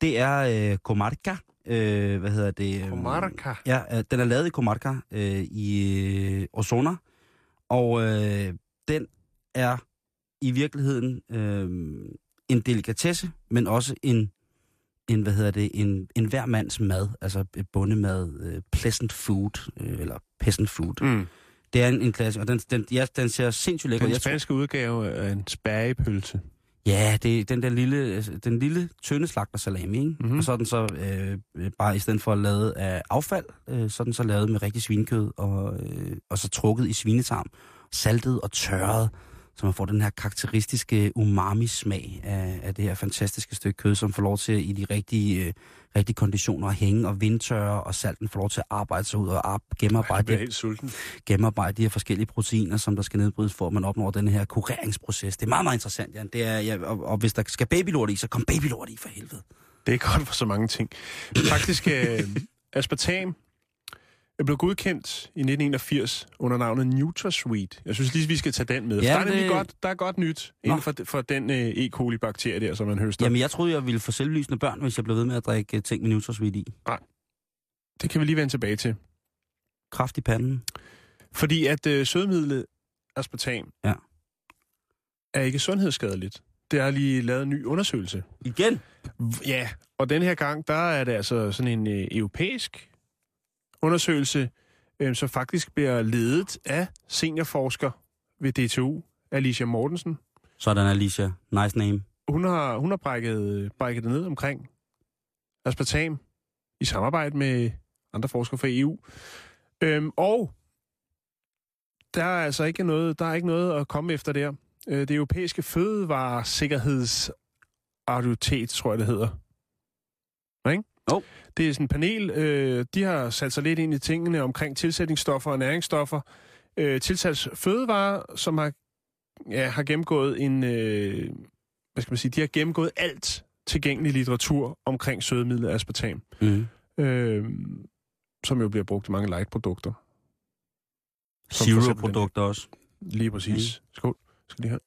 det er øh, comarca. Øh, hvad hedder det? øh, Comarca. Ja, øh, den er lavet i Comarca øh, i øh, Osona, og øh, den er i virkeligheden øh, en delikatesse, men også en, en hvad hedder det, en, en hver mands mad, altså et bundemad, øh, pleasant food, øh, eller peasant food. Mm. Det er en, en klasse, og den, den, ja, den ser sindssygt lækker ud. Den Jeg tror- spanske udgave er en spærgepølse. Ja, det er den der lille, altså, den lille tynde slagter salami, ikke? Mm-hmm. Mhm. Og så er den så øh, øh, bare i stedet for lavet af affald, øh, så er den så lavet med rigtig svinekød, og, øh, og så trukket i svinetarm, saltet og tørret, så man får den her karakteristiske umami-smag af, af det her fantastiske stykke kød, som får lov til i de rigtige, øh, rigtige konditioner at hænge og vindtørre, og salten får lov til at arbejde sig ud og op, gennemarbejde, de, helt sulten. gennemarbejde de her forskellige proteiner, som der skal nedbrydes for, at man opnår den her kureringsproces. Det er meget, meget interessant, Jan. Det er, ja, og, og hvis der skal babylort i, så kom babylort i for helvede. Det er godt for så mange ting. Faktisk, øh, aspartam er blevet godkendt i 1981 under navnet NutraSweet. Jeg synes lige, vi skal tage den med. Ja, der, er det- godt, der er godt nyt inden for, for den øh, E. coli-bakterie der, som man høster. Jamen, jeg troede, jeg ville få selvlysende børn, hvis jeg blev ved med at drikke øh, ting med NutraSweet i. Det kan vi lige vende tilbage til. Kraft i panden. Fordi at øh, sødemidlet aspartam Ja. er ikke sundhedsskadeligt. Det har lige lavet en ny undersøgelse. Igen? Ja, og den her gang, der er det altså sådan en øh, europæisk undersøgelse, øh, som faktisk bliver ledet af seniorforsker ved DTU, Alicia Mortensen. Sådan, Alicia. Nice name. Hun har, hun har brækket, brækket det ned omkring aspartam i samarbejde med andre forskere fra EU. Øhm, og der er altså ikke noget, der er ikke noget at komme efter der. Øh, det europæiske fødevaresikkerhedsautoritet, tror jeg det hedder. Ikke? Jo. Det er sådan en panel, øh, de har sat sig lidt ind i tingene omkring tilsætningsstoffer og næringsstoffer. Øh, tilsats fødevarer, som har, ja, har gennemgået en, øh, hvad skal man sige, de har gennemgået alt tilgængelig litteratur omkring sødemidlet aspartam, Mm. øh, som jo bliver brugt i mange light-produkter. Zero-produkter også. Lige præcis. Mm. Skål. Skal lige have.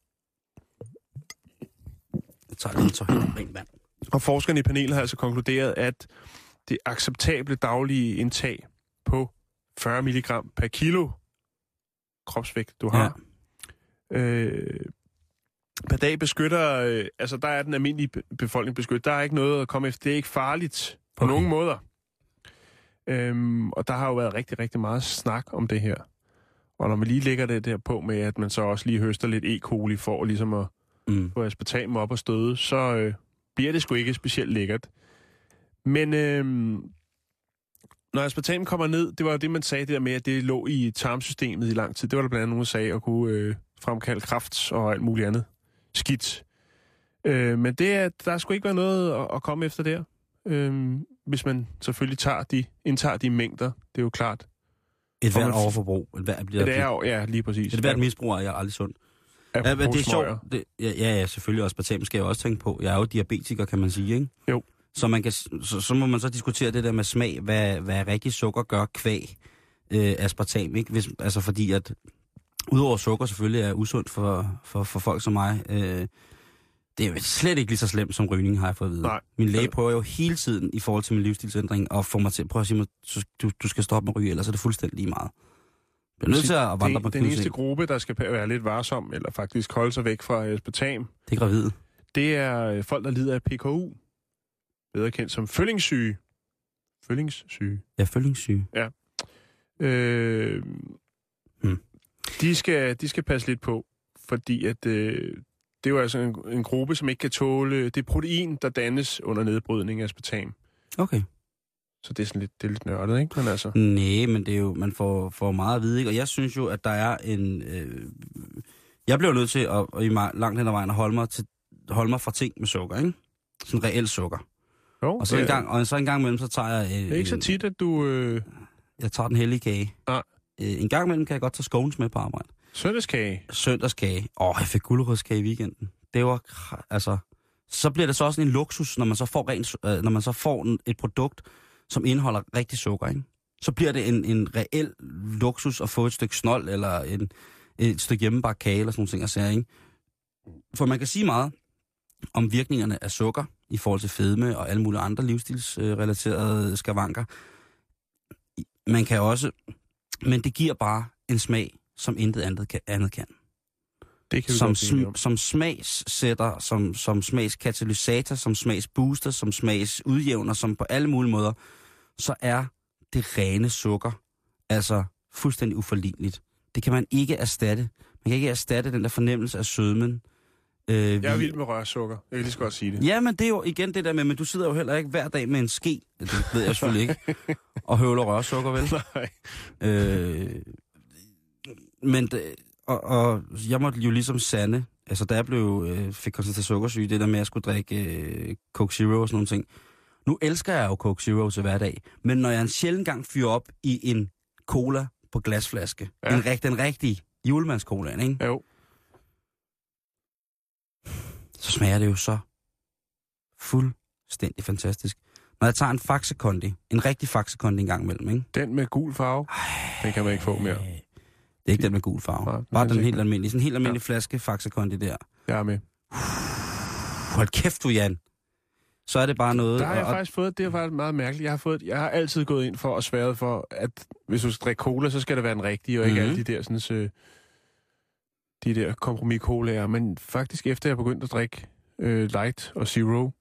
Jeg tager lige en helt rent vand. Og forskerne i panelet har altså konkluderet, at det acceptable daglige indtag på 40 mg per kilo kropsvægt, du har, ja. øh, per dag beskytter, øh, altså der er den almindelige be- befolkning beskyttet. Der er ikke noget at komme efter. Det er ikke farligt på okay. nogen måder. Øhm, og der har jo været rigtig, rigtig meget snak om det her. Og når man lige lægger det der på med, at man så også lige høster lidt E. coli for ligesom at Mm. få aspartam op og støde, så øh, bliver det sgu ikke specielt lækkert. Men øh, når aspartam kommer ned, det var jo det, man sagde det der med, at det lå i tarmsystemet i lang tid. Det var der blandt andet nogen, der sagde, at kunne øh, fremkalde kræft og alt muligt andet skidt. Øh, men det er, der skulle ikke være noget at, at komme efter der. Øh, hvis man selvfølgelig tager de, indtager de mængder, det er jo klart. Et hvert overforbrug. Et hvert, bliver, Det er jo, ja, lige præcis. et hvert misbrug er jeg aldrig sundt. Ja, men det er sjovt. Det, ja, ja, ja, selvfølgelig også spartam skal jeg også tænke på. Jeg er jo diabetiker, kan man sige, ikke? Jo. Så, man kan, så, så må man så diskutere det der med smag, hvad, hvad rigtig sukker gør kvæg øh, aspartam, ikke? Hvis, altså fordi at, udover sukker selvfølgelig er usundt for, for, for folk som mig, øh, det er jo slet ikke lige så slemt som rygning, har jeg fået at vide. Nej. Min læge prøver jo hele tiden i forhold til min livsstilsændring at få mig til at prøve at sige mig, "Så du, du skal stoppe med at ryge, ellers er det fuldstændig lige meget. Er nødt til at vandre det, på den eneste gruppe, der skal være lidt varsom, eller faktisk holde sig væk fra aspartam, Det er gravide. det er øh, folk, der lider af PKU. Bedre kendt som føllingssyge. Føllingssyge. Jeg er følgingssyg. Øh, Hmm. de, skal, de skal passe lidt på, fordi at, øh, det er jo altså en, en gruppe, som ikke kan tåle det protein, der dannes under nedbrydning af aspartam. Okay. Så det er sådan lidt, det er lidt nørdet, ikke? Men altså, Nej, men det er jo, man får, får meget at vide, ikke? Og jeg synes jo, at der er en... Øh, jeg bliver nødt til at, at i mig, langt hen ad vejen at holde mig, til, holde mig fra ting med sukker, ikke? Sådan reelt sukker. jo, Og så, en gang, og så en gang imellem, så tager jeg... Øh, det er ikke så tit, at du øh, Jeg tager den hellige kage. Nej. Øh, en gang imellem kan jeg godt tage scones med på arbejde. søndagskage. Søndagskage. Åh, jeg fik guldrødskage i weekenden. Det var... Altså... Så bliver det så også en luksus, når man så får, rent, øh, når man så får en, et produkt, som indeholder rigtig sukker, ikke? Så bliver det en, en reel luksus at få et stykke snold, eller en, et stykke hjemmebagt kage, eller sådan nogle ting, og sager, ikke? For man kan sige meget om virkningerne af sukker, i forhold til fedme og alle mulige andre livsstilsrelaterede skavanker. Man kan også... Men det giver bare en smag, som intet andet kan. Andet kan det kan som, sm- om. som smagssætter, som, som smagskatalysator, som smagsbooster, som smagsudjævner, som på alle mulige måder, så er det rene sukker altså fuldstændig uforligneligt. Det kan man ikke erstatte. Man kan ikke erstatte den der fornemmelse af sødmen. Øh, Jeg er vi- vild med rørsukker. Jeg kan lige så godt sige det. Ja, men det er jo igen det der med, men du sidder jo heller ikke hver dag med en ske, det ved jeg selvfølgelig ikke, og høvler rørsukker, vel? Nej. Øh, men det, og, og jeg måtte jo ligesom sande, altså da jeg blev, øh, fik konstateret sukkersyge, det der med, at jeg skulle drikke øh, Coke Zero og sådan nogle ting. Nu elsker jeg jo Coke Zero til hverdag, men når jeg en sjældent gang fyrer op i en cola på glasflaske, Ja. en, rigt, den rigtige julemandscola, ikke? Jo. så smager det jo så fuldstændig fantastisk. Når jeg tager en Faxe Kondi, en rigtig Faxe Kondi en gang imellem, ikke? Den med gul farve, den kan man ikke få mere. Det er ikke den med gul farve. Nej, den Bare den helt almindelige. Sådan en helt almindelig ja. flaske Faxe Kondi der. Jeg er med. Hold kæft du, Jan. Så er det bare noget... Der har jeg og, faktisk fået, det er faktisk meget mærkeligt. Jeg har, fået, jeg har altid gået ind for at svære for, at hvis du skal drikke cola, så skal det være en rigtig, og ikke Mhm. alle de der, sådan, så, de der kompromis colaer. Men faktisk efter jeg begyndte at drikke øh, light og zero,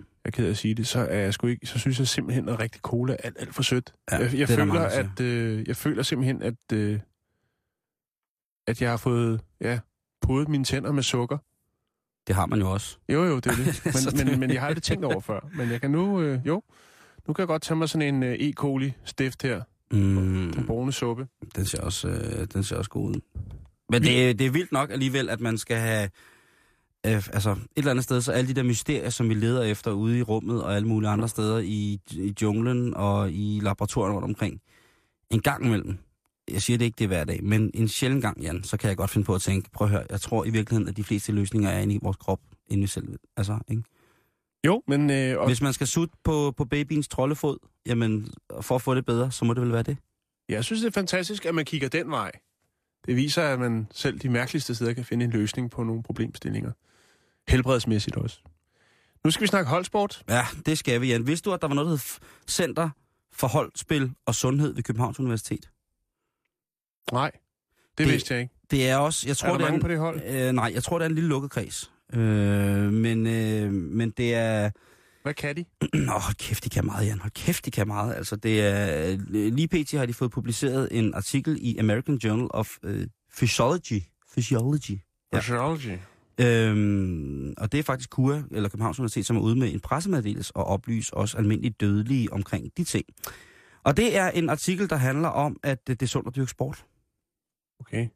jeg er ked af at sige det, så, er jeg sgu ikke, så synes jeg simpelthen, at rigtig cola er alt, alt for sødt. Ja, jeg, jeg, er føler, at, øh, jeg føler simpelthen, at, øh, at jeg har fået ja, podet mine tænder med sukker. det har man jo også. Jo, jo, det er det. Men, det- men, men jeg har aldrig tænkt over før. Men jeg kan nu, øh, jo, nu kan jeg godt tage mig sådan en øh, E. coli stift her. Den Mm, brune suppe. den, ser også, øh, den ser også god ud. Men det, det er vildt nok alligevel, at man skal have... Øh, altså, et eller andet sted, så alle de der mysterier, som vi leder efter ude i rummet og alle mulige andre steder i, i junglen og i laboratorierne rundt omkring, en gang imellem, jeg siger det ikke det er hver dag, men en sjældent gang, Jan, så kan jeg godt finde på at tænke, prøv at høre, jeg tror i virkeligheden, at de fleste løsninger er inde i vores krop, inde i selv. Altså, ikke? Jo, men øh, og, Hvis man skal sutte på, på babyens troldefod, jamen, for at få det bedre, så må det vel være det. jeg synes, det er fantastisk, at man kigger den vej. Det viser, at man selv de mærkeligste steder kan finde en løsning på nogle problemstillinger. Helbredsmæssigt også. Nu skal vi snakke holdsport. Ja, det skal vi, Jan. Vidste du, at der var noget, der hed Center for Holdspil og Sundhed ved Københavns Universitet? Nej, det, Det- vidste jeg ikke. Det er også, jeg tror, er der det mange en, på det hold? Øh, nej, jeg tror, det er en lille lukket kreds. Øh, men, øh, men det er... Hvad kan de? Nå, hold kæft, de kan meget, Jan. Hold kæft, de kan meget. Altså, det er... Lige pt. har de fået publiceret en artikel i American Journal of uh, Physiology. Physiology. Ja. Physiology. Øhm, og det er faktisk KUA, eller Københavns Universitet, som er ude med en pressemeddelelse og oplyse os almindeligt dødelige omkring de ting. Og det er en artikel, der handler om, at det det er sundt at dyrke sport. Okay.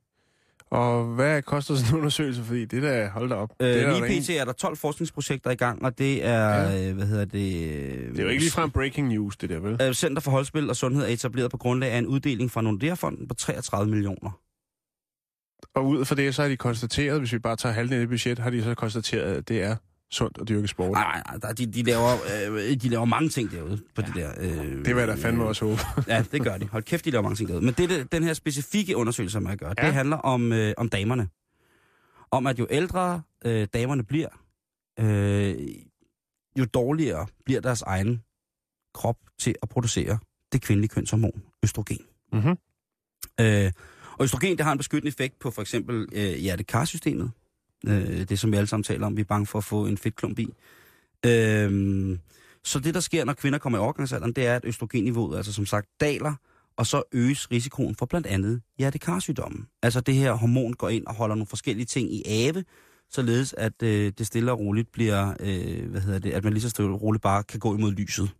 Og hvad koster sådan en undersøgelse? Fordi det der, hold da op. det, Øh, der lige pt. er der 12 forskningsprojekter i gang, og det er, Ja. øh, hvad hedder det... det er jo ikke ligefrem breaking news, det der, vel? Øh, Center for Holdspil og Sundhed er etableret på grundlag af en uddeling fra Nordea-fonden på 33 millioner. Og ud fra det, så har de konstateret, hvis vi bare tager halvdelen af det budget, har de så konstateret, at det er sundt at dyrke sport. Nej, nej, de, de, laver, øh, de laver mange ting derude på ja. det der. Øh, Det vil jeg da fandme også håbe. Ja, det gør de. Hold kæft, de laver mange ting derude. Men det, det, den her specifikke undersøgelse, som jeg gør. Ja. det handler om, øh, om damerne. Om at jo ældre øh, damerne bliver, øh, jo dårligere bliver deres egen krop til at producere det kvindelige kønshormon, østrogen. Mm-hmm. Øh, og østrogen, det har en beskyttende effekt på for eksempel øh, hjertekarsystemet. Øh, det, som vi alle sammen taler om, vi er bange for at få en fedtklump i. Øh, så det, der sker, når kvinder kommer i overgangsalderen, det er, at østrogenniveauet, altså som sagt, daler, og så øges risikoen for blandt andet hjertekarsygdommen. Altså det her hormon går ind og holder nogle forskellige ting i ave, således at øh, det stille og roligt bliver, øh, hvad hedder det, at man lige så stille og roligt bare kan gå imod lyset.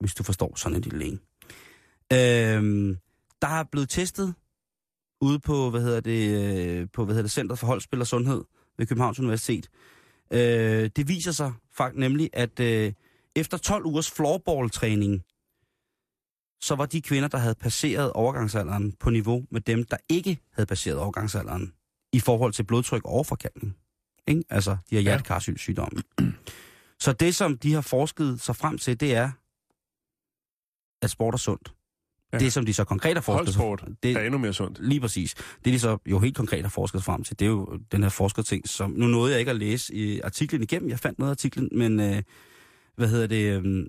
Hvis du forstår sådan en lille en. Øh, der er blevet testet ude på, hvad hedder det, øh, på, hvad hedder det, Center for Holdspil og Sundhed ved Københavns Universitet. Øh, det viser sig faktisk nemlig, at øh, efter 12 ugers floorball-træning, så var de kvinder, der havde passeret overgangsalderen på niveau med dem, der ikke havde passeret overgangsalderen i forhold til blodtryk og overforkalkning. Ikke? Altså, de har hjertekarsygdomme. Så det, som de har forsket sig frem til, det er, at sport er sundt. Ja. Det, som de så konkret har forsket Holdsport det, er endnu mere sundt. Lige præcis. Det, de så jo helt konkret har forsket frem til, det er jo den her forskerting, som... Nu nåede jeg ikke at læse i artiklen igennem. Jeg fandt noget af artiklen, men... Øh, hvad hedder det? Øh,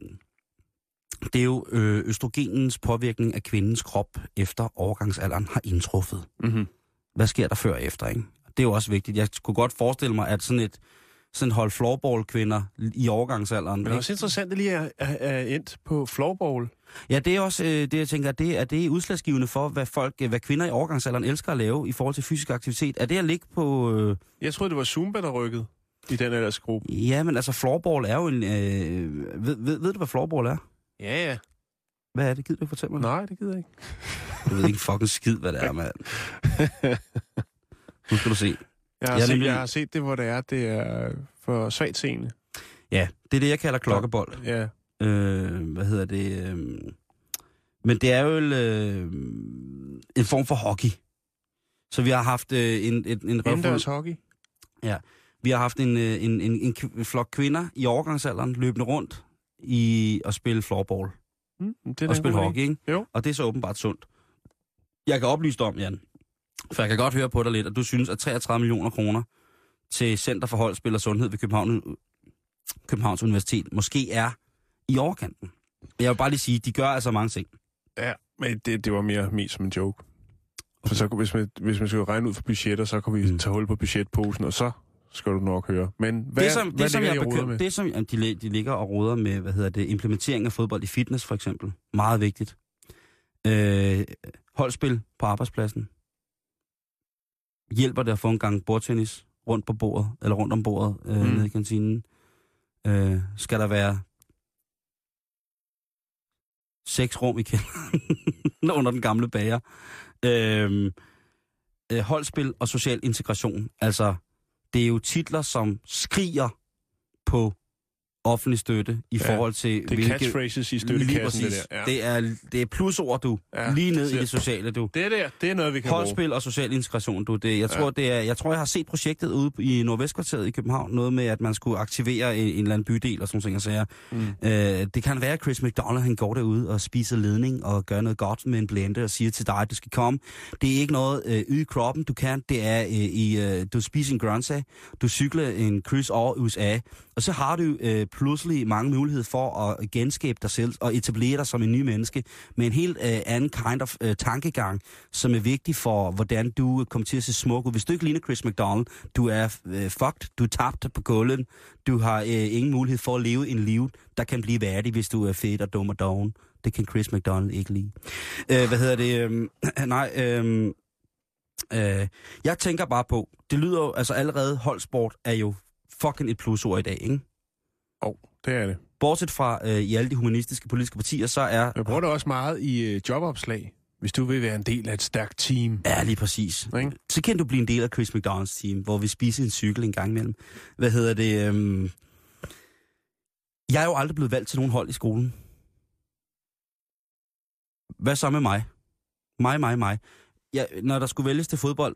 det er jo øh, østrogenens påvirkning af kvindens krop efter overgangsalderen har indtruffet. Mm-hmm. Hvad sker der før og efter, ikke? Det er jo også vigtigt. Jeg kunne godt forestille mig, at sådan et sådan hold floorball-kvinder i overgangsalderen... Men det er også interessant, at lige er, er, er endt på floorball. Ja, det er også øh, det, jeg tænker, det er det udslagsgivende for, hvad folk, øh, hvad kvinder i overgangsalderen elsker at lave i forhold til fysisk aktivitet. Er det at ligge på... Øh, Jeg troede, det var Zumba, der rykkede i den ellers gruppe. ja, men altså floorball er jo en... Øh, ved, ved, ved du, hvad floorball er? Ja, ja. Hvad er det? Gider du ikke fortælle mig? Nej, det gider jeg ikke. Du ved ikke fucking skid, hvad det er, mand. Nu skal du se. Jeg har, Jeg set, nemlig- jeg har set det, hvor det er. Det er for svagt seende. Ja, det er det, jeg kalder klokkebold. Ja. Øh, hvad hedder det? Øh, men det er jo øh, en form for hockey. Så vi har haft øh, en, en, en Indendørs hockey. Vi har haft en, øh, en, en, en flok kvinder i overgangsalderen løbende rundt i at spille floorball Mm, det er og spille hockey, ikke? Jo. Og det er så åbenbart sundt. Jeg kan oplyse dig om, Jan, for jeg kan godt høre på dig lidt, at du synes, at 33 millioner kroner til Center for Holdspil og Sundhed ved København, Københavns Universitet måske er i overkanten. Jeg vil bare lige sige, de gør altså mange ting. Ja, men det, det var mere mest som en joke. For så, hvis, man, hvis man skulle regne ud for budgetter, så kunne vi Mm. tage hul på budgetposen, og så skal du nok høre. Men hvad, det, som, hvad det, som jeg bekym- med? det, som jamen, de, de ligger og roder med, hvad hedder det, implementering af fodbold i fitness, for eksempel. Meget vigtigt. Øh, holdspil på arbejdspladsen. Hjælper det at få en gang bordtennis rundt på bordet, eller rundt om bordet øh, mm. nede i kantinen. Øh, skal der være seks rum i kælderen under den gamle bager. Øhm, øh, holdspil og social integration. Altså, det er jo titler, som skriger på offentlig støtte i Ja, forhold til... Det er catchphrases i støttekassen, det der. Ja. Det, er, det er plusord, du. Ja, lige ned i det- sociale, du. det der, det er noget, vi kan bruge. Holdspil og social integration, du. Det, jeg, tror, Ja. det er, jeg tror, jeg har set projektet ude i Nordvestkvarteret i København. Noget med, at man skulle aktivere en, en eller anden bydel og sådan nogle ting. Sager. Mm. Øh, det kan være, at Chris McDonald han går derude og spiser ledning og gør noget godt med en blende og siger til dig, at du skal komme. Det er ikke noget øh, yde kroppen, du kan. Det er, øh, i, øh, du spiser en grøntsag, du cykler en kryds over USA, og så har du øh, pludselig mange muligheder for at genskabe dig selv og etablere dig som en ny menneske med en helt øh, anden kind of øh, tankegang, som er vigtig for, hvordan du kommer til at se smuk ud. Hvis du ikke ligner Chris McDonald, du er øh, fucked, du er tabt på gulvet, du har øh, ingen mulighed for at leve en liv, der kan blive værdig, hvis du er fedt og dum og doven. Det kan Chris McDonald ikke lide. Øh, hvad hedder det? Øh, nej, øh, øh, jeg tænker bare på, det lyder jo, altså allerede holdsport er jo fucking et plusord i dag, ikke? Oh, det er det. Bortset fra øh, i alle de humanistiske politiske partier, så er... Jeg bruger det også meget i øh, jobopslag. Hvis du vil være en del af et stærkt team. Ja, lige præcis. Ikke? Så kan du blive en del af Chris McDonald's team, hvor vi spiser en cykel en gang imellem. Hvad hedder det? Øhm... Jeg er jo aldrig blevet valgt til nogen hold i skolen. Hvad så med mig? Mig, mig, mig. Jeg, når der skulle vælges til fodbold,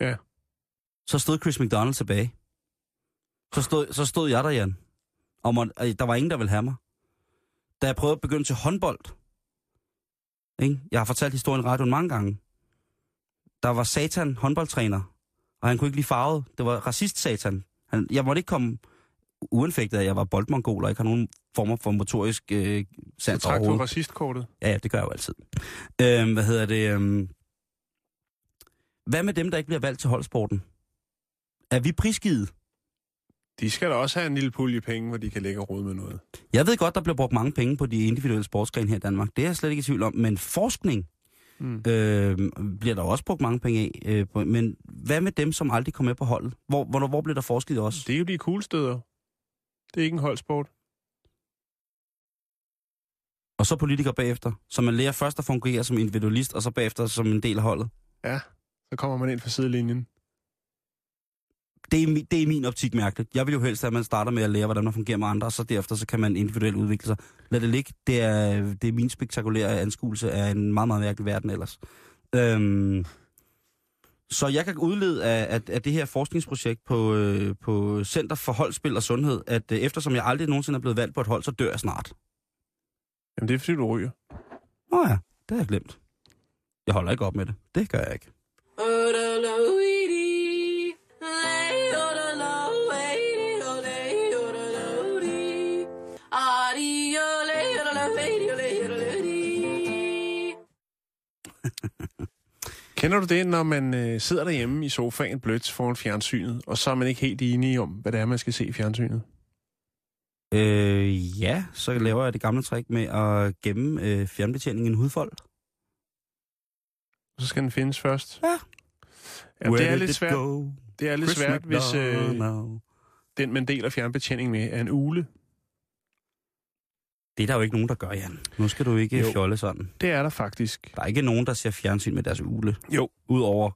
Ja. så stod Chris McDonald tilbage. Så stod, så stod jeg der, Jan. Og øh, der var ingen, der ville have mig. Da jeg prøvede at begynde til håndbold, ikke? jeg har fortalt historien i radioen mange gange, der var Satan håndboldtræner, og han kunne ikke lide farvet. Det var racist-Satan. Han, jeg måtte ikke komme uanfægtet at jeg var boldmongol og ikke har nogen former for motorisk øh, Så sans trak du racistkortet. Ja, ja, det gør jeg jo altid. Øhm, hvad hedder det? Øhm, hvad med dem, der ikke bliver valgt til holdsporten? Er vi prisgivet? De skal da også have en lille pulje penge, hvor de kan lægge og rode med noget. Jeg ved godt, der bliver brugt mange penge på de individuelle sportsgrene her i Danmark. Det er jeg slet ikke i tvivl om. Men forskning Mm. øh, bliver der også brugt mange penge af. Øh, på, men hvad med dem, som aldrig kom med på holdet? Hvor, hvor, hvor blev der forsket i os? Det er jo de kuglestøder. Det er ikke en holdsport. Og så politikere bagefter. Så man lærer først at fungere som individualist, og så bagefter som en del af holdet. Så kommer man ind fra sidelinjen. Det er, det er min optik mærkeligt. Jeg vil jo helst, at man starter med at lære, hvordan man fungerer med andre, og så derefter så kan man individuelt udvikle sig. Lad det ligge. Det er, det er min spektakulære anskuelse af en meget, meget mærkelig verden ellers. Øhm, så jeg kan udlede af, af, af det her forskningsprojekt på, øh, på Center for Holdspil og Sundhed, at øh, eftersom jeg aldrig nogensinde er blevet valgt på et hold, så dør jeg snart. Jamen, det er fordi, du ryger. Nå ja, det har jeg glemt. Jeg holder ikke op med det. Det gør jeg ikke. Kender du det, når man øh, sidder derhjemme i sofaen blødt foran fjernsynet, og så er man ikke helt enige om, hvad det er, man skal se i fjernsynet? Øh, ja, så laver jeg det gamle trick med at gemme øh, fjernbetjeningen i en hudfold. Så skal den findes først. Ja. Jamen, det er lidt svært, go? det er lidt Chris svært hvis øh, den, man deler fjernbetjening med, er en ule. Det er der jo ikke nogen, der gør, Jan. Nu skal du ikke Jo. jo. fjolle sådan. Det er der faktisk. Der er ikke nogen, der ser fjernsyn med deres ule. Jo. Udover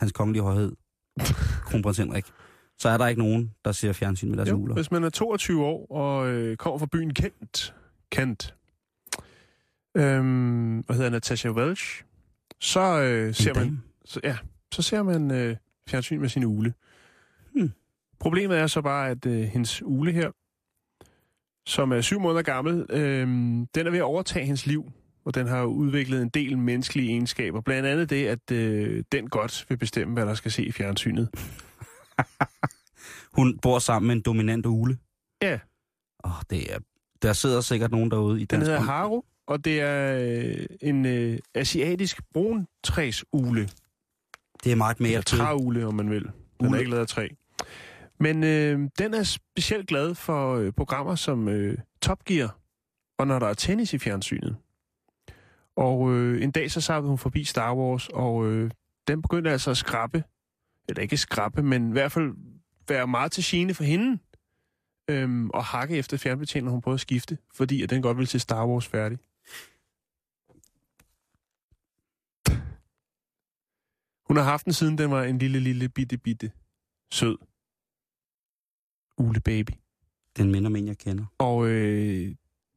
hans kongelige højhed, kronprins Henrik. Så er der ikke nogen, der ser fjernsyn med deres Jo, uler. hvis man er 22 år og øh, kommer fra byen Kent, Kent øhm, hvad hedder Natasha Welch, så øh, ser man så, ja, så ser man øh, fjernsyn med sin ule. Hmm. Problemet er så bare, at øh, hendes ule her, som er syv måneder gammel, øh, den er ved at overtage hendes liv, og den har udviklet en del menneskelige egenskaber. Blandt andet det, at øh, den godt vil bestemme, hvad der skal se i fjernsynet. Hun bor sammen med en dominant ule. Ja. Åh, det er... Der sidder sikkert nogen derude i Den dansk... hedder Haru, og det er øh, en øh, asiatisk bruntræsule. Det er meget mere Eller om man vil. Den Ule. er ikke lavet af træ. Men øh, den er specielt glad for øh, programmer som øh, Top Gear, og når der er tennis i fjernsynet. Og øh, en dag så sappede hun forbi Star Wars, og øh, den begyndte altså at skrappe, eller ikke skrappe, men i hvert fald være meget til gene for hende, øhm, og hakke efter fjernbetjeningen, hun prøvede at skifte, fordi at den godt ville til Star Wars færdig. Hun har haft den siden den var en lille, lille, bitte, bitte, sød ule baby. Den minder en, jeg kender. Og øh,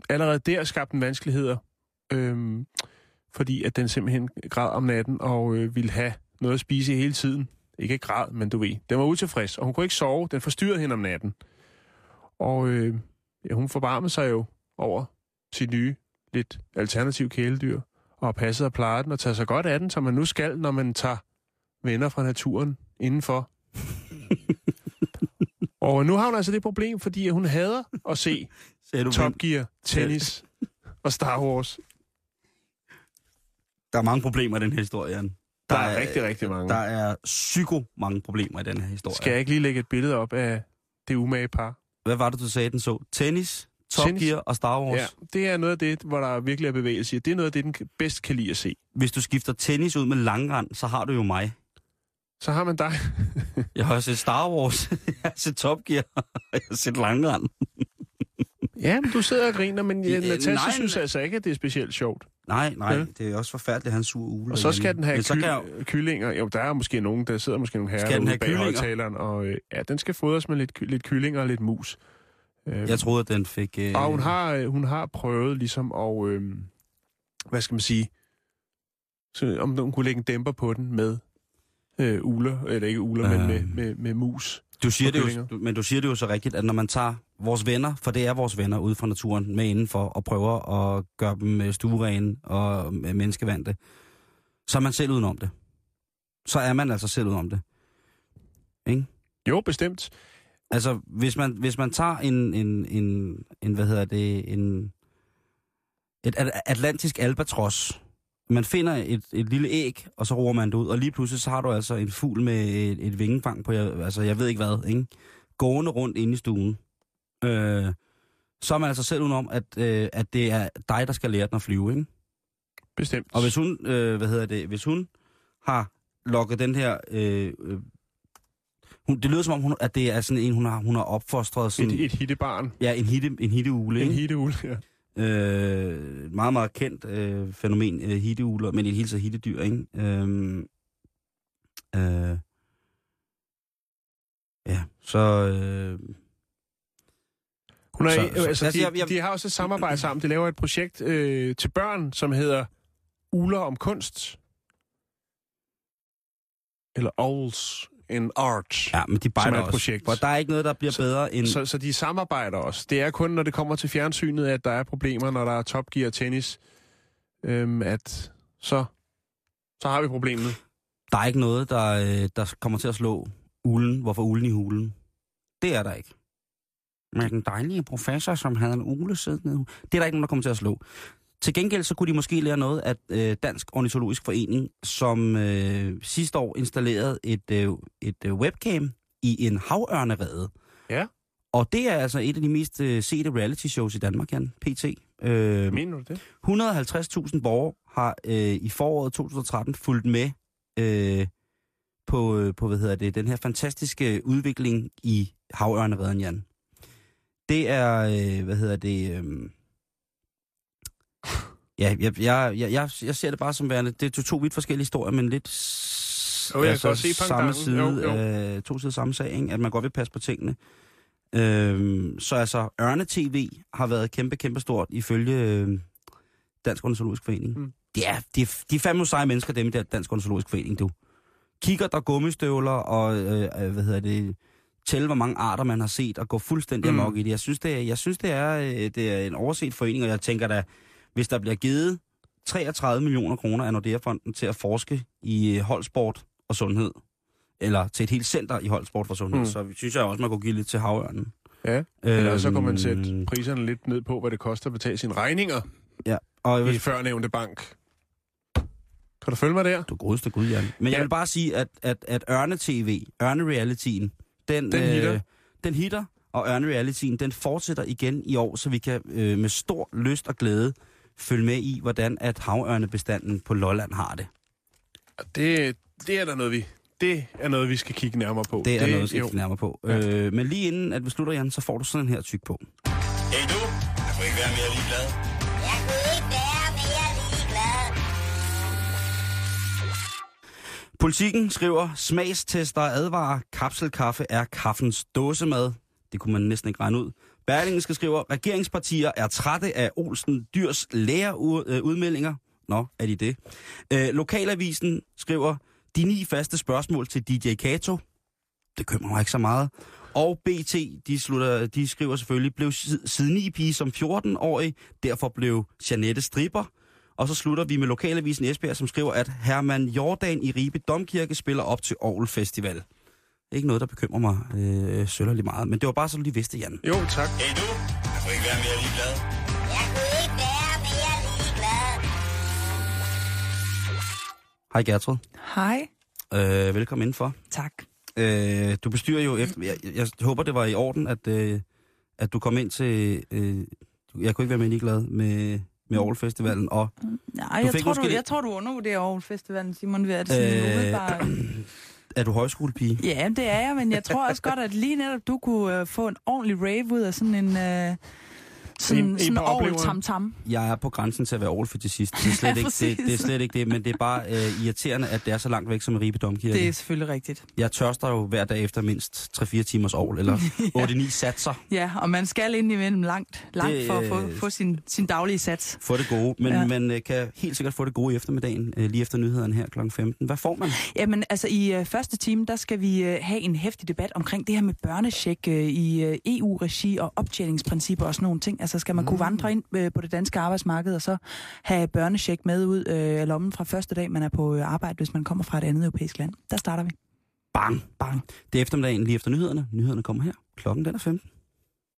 allerede der skabte den vanskeligheder, øh, fordi at den simpelthen græd om natten og øh, ville have noget at spise hele tiden. Ikke græd, men du ved. Den var utilfreds, og hun kunne ikke sove. Den forstyrrede hende om natten. Og øh, ja, hun forbarmede sig jo over sit nye, lidt alternativ kæledyr, og passet og plejet den og taget sig godt af den, som man nu skal, når man tager venner fra naturen indenfor. Og nu har hun altså det problem, fordi hun hader at se du, Top Gear, tennis og Star Wars. Der er mange problemer i den her historie, Jan. Der er rigtig, rigtig mange. Der er psyko mange problemer i den her historie. Skal jeg ikke lige lægge et billede op af det umage par? Hvad var det, du sagde, den så? Tennis, Top Tennis. Gear og Star Wars? Ja, det er noget af det, hvor der virkelig er bevægelse. Det er noget af det, den bedst kan lide at se. Hvis du skifter tennis ud med langrand, så har du jo mig. Så har man dig. Jeg har set Star Wars, jeg har set Top Gear, jeg har set langrand. Ja, men du sidder og griner, men Ja, ja, Natasha nej, synes nej. altså ikke, at det er specielt sjovt. Nej, nej, Ja. det er også forfærdeligt, at han sur ugle. Og så skal den have Men så kan jeg, ky- kyllinger. Jo, der er måske nogen, der sidder måske nogle herrer Skal den ude bag kyllinger? højtaleren, og øh, ja, den skal fodres med lidt, ky- lidt kyllinger og lidt mus. Øh, jeg troede, at den fik... Øh, og hun har, øh, hun har prøvet ligesom at, øh, hvad skal man sige, så, om hun kunne lægge en dæmper på den med øh, uler, eller ikke uler, øh. men med, Øh. med, med mus. Du siger det jo, men du siger det jo så rigtigt, at når man tager vores venner, for det er vores venner ude fra naturen, med indenfor, og prøver at gøre dem øh, stuerene og øh, menneskevandte, så er man selv udenom det. Så er man altså selv udenom det. Ikke? Jo, bestemt. Altså, hvis man, hvis man tager en, en, en, en hvad hedder det, en, et at- atlantisk albatros, man finder et, et lille æg, og så roer man det ud, og lige pludselig så har du altså en fugl med et, et vingefang på, jeg- altså jeg ved ikke hvad, ikke? gående rundt inde i stuen. Øh, så er man altså selv udenom, at, øh, at det er dig, der skal lære den at flyve, ikke? Bestemt. Og hvis hun, øh, hvad hedder det, hvis hun har lokket den her, øh, øh, hun, det lyder som om, hun, at det er sådan en, hun har, hun har opfostret sådan, et, et hittebarn. ja, en hitte, en hitteugle, En hitteugle, ja. Øh, et meget, meget kendt øh, fænomen, øh, hitteuler, men i det hele taget hittedyr, ikke? Øh, øh, ja, så... Øh, Hun er, Så- så, så- altså, altså, de, jeg- jeg- de har også et samarbejde sammen. De laver et projekt øh, til børn, som hedder Uler om kunst. Eller Owls in Art. ja, men de bejder er også. projekt. For der er ikke noget, der bliver Så- bedre end... Så, så de samarbejder også. Det er kun, når det kommer til fjernsynet, at der er problemer, når der er Top Gear tennis, øhm, at så, så har vi problemet. Der er ikke noget, der, øh, der kommer til at slå ulen. Hvorfor ulen i hulen? Det er der ikke. Men den dejlige professor, som havde en ule siddende... Det er der ikke nogen, der kommer til at slå. Til gengæld så kunne de måske lære noget af øh, Dansk Ornitologisk Forening, som øh, sidste år installerede et, øh, et øh, webcam i en havørnerede. Ja. Og det er altså et af de mest øh, sete reality shows i Danmark, Jan, PT. Øh, Mener du det? 150.000 borgere har øh, i foråret 2013 fulgt med øh, på, øh, på hvad hedder det, den her fantastiske udvikling i havørnereden, Jan. Det er, øh, hvad hedder det... Øh, ja, jeg, jeg, jeg, jeg, ser det bare som værende... Det er to, to vidt forskellige historier, men lidt... Jo, jeg kan godt se samme side, Jo, Øh, to sider samme sag, ikke? at man godt vil passe på tingene. Øhm, så altså, Ørne-TV har været kæmpe, kæmpe stort ifølge øh, Dansk Ornitologisk Forening. Mm. Det er, de, er, de er fandme seje mennesker, dem i der Dansk Ornitologisk Forening, du. Kigger der gummistøvler og, øh, øh, hvad hedder det, tælle, hvor mange arter man har set, og gå fuldstændig Mm. mm. amok i det. Jeg synes, det er, jeg synes, det er, øh, det er en overset forening, og jeg tænker da, hvis der bliver givet 33 millioner kroner af Nordea-fonden til at forske i øh, holdsport og sundhed, eller til et helt center i holdsport for sundhed, Mm. så synes jeg også, man kunne give lidt til havørnen. Ja. Eller så kan man Øhm, sætte priserne lidt ned på, hvad det koster at betale sine regninger Og jeg i vil, førnævnte bank. Kan du følge mig der? du godeste gud, Jan. Men Ja. jeg vil bare sige, at, at, at Ørne-TV, Ørne-realityen, den, Den hitter. den hitter, og Ørne-realityen, den fortsætter igen i år, så vi kan øh, med stor lyst og glæde følge med i, hvordan at havørnebestanden på Lolland har det. Det, det er der noget, vi... Det er noget, vi skal kigge nærmere på. Det er det, noget, vi skal kigge nærmere på. Ja. Ja. Øh, men lige inden at vi slutter, Jan, så får du sådan en her tyk på. Hey du, jeg kunne ikke være mere ligeglad. Jeg kunne ikke være mere ligeglad. Politikken skriver, smagstester advarer, kapselkaffe er kaffens dåsemad. Det kunne man næsten ikke regne ud. Berlingen skal skrive, regeringspartier er trætte af Olsen Dyrs lærerudmeldinger. Øh, Nå, er de det? Øh, Lokalavisen skriver, de ni faste spørgsmål til DJ Kato. Det kømmer mig ikke så meget. Og BT, de, slutter, de skriver selvfølgelig, blev siden i pige som 14-årig, derfor blev Janette stripper. Og så slutter vi med Lokalavisen Esbjerg, som skriver, at Herman Jordan i Ribe Domkirke spiller op til Aarhus Festival. Ikke noget, der bekymrer mig øh, sønderlig meget, men det var bare så, du lige vidste, Jan. Jo, tak. Hey du, jeg kunne ikke være mere ligeglad. Jeg kunne ikke være mere ligeglad. Hej Gertrud. Hej. Øh, velkommen indenfor. Tak. Øh, du bestyrer jo efter... Jeg, jeg håber, det var i orden, at, øh, at du kom ind til... Øh, jeg kunne ikke være mere ligeglad med, med Aarhus Festivalen, og Nej, Du jeg tror, måske du, jeg tror, du undervurderer Aarhus Festivalen, Simon, ved at sådan øh. er du højskolepige? Ja, det er jeg, men jeg tror også godt, at lige netop du kunne øh, få en ordentlig rave ud af sådan en... Øh, sådan, I- sådan opleveren? tam-tam. Jeg er på grænsen til at være all til sidst. Det er slet, Ja, ikke, det, det er slet ikke det, men det er bare øh, irriterende, at det er så langt væk som en Ribe Domkirke. Det er selvfølgelig rigtigt. Jeg tørster jo hver dag efter mindst 3-4 timers ovl, eller 8-9 satser. Ja, og man skal ind imellem langt, langt Det, for at få, øh, få sin, sin daglige sats. Få det gode, men ja. Ja. man øh, kan helt sikkert få det gode i eftermiddagen, øh, lige efter nyhederne her kl. 15. Hvad får man? Jamen, altså i øh, første time, der skal vi øh, have en hæftig debat omkring det her med børnecheck øh, i øh, EU-regi og optjeningsprincipper og sådan nogle ting. Altså skal man kunne vandre ind øh, på det danske arbejdsmarked og så have børnecheck med ud øh, af lommen fra første dag, man er på øh, arbejde, hvis man kommer fra et andet europæisk land. Der starter vi. Bang! Bang. Det er eftermiddagen lige efter nyhederne. Nyhederne kommer her. Klokken den er 15.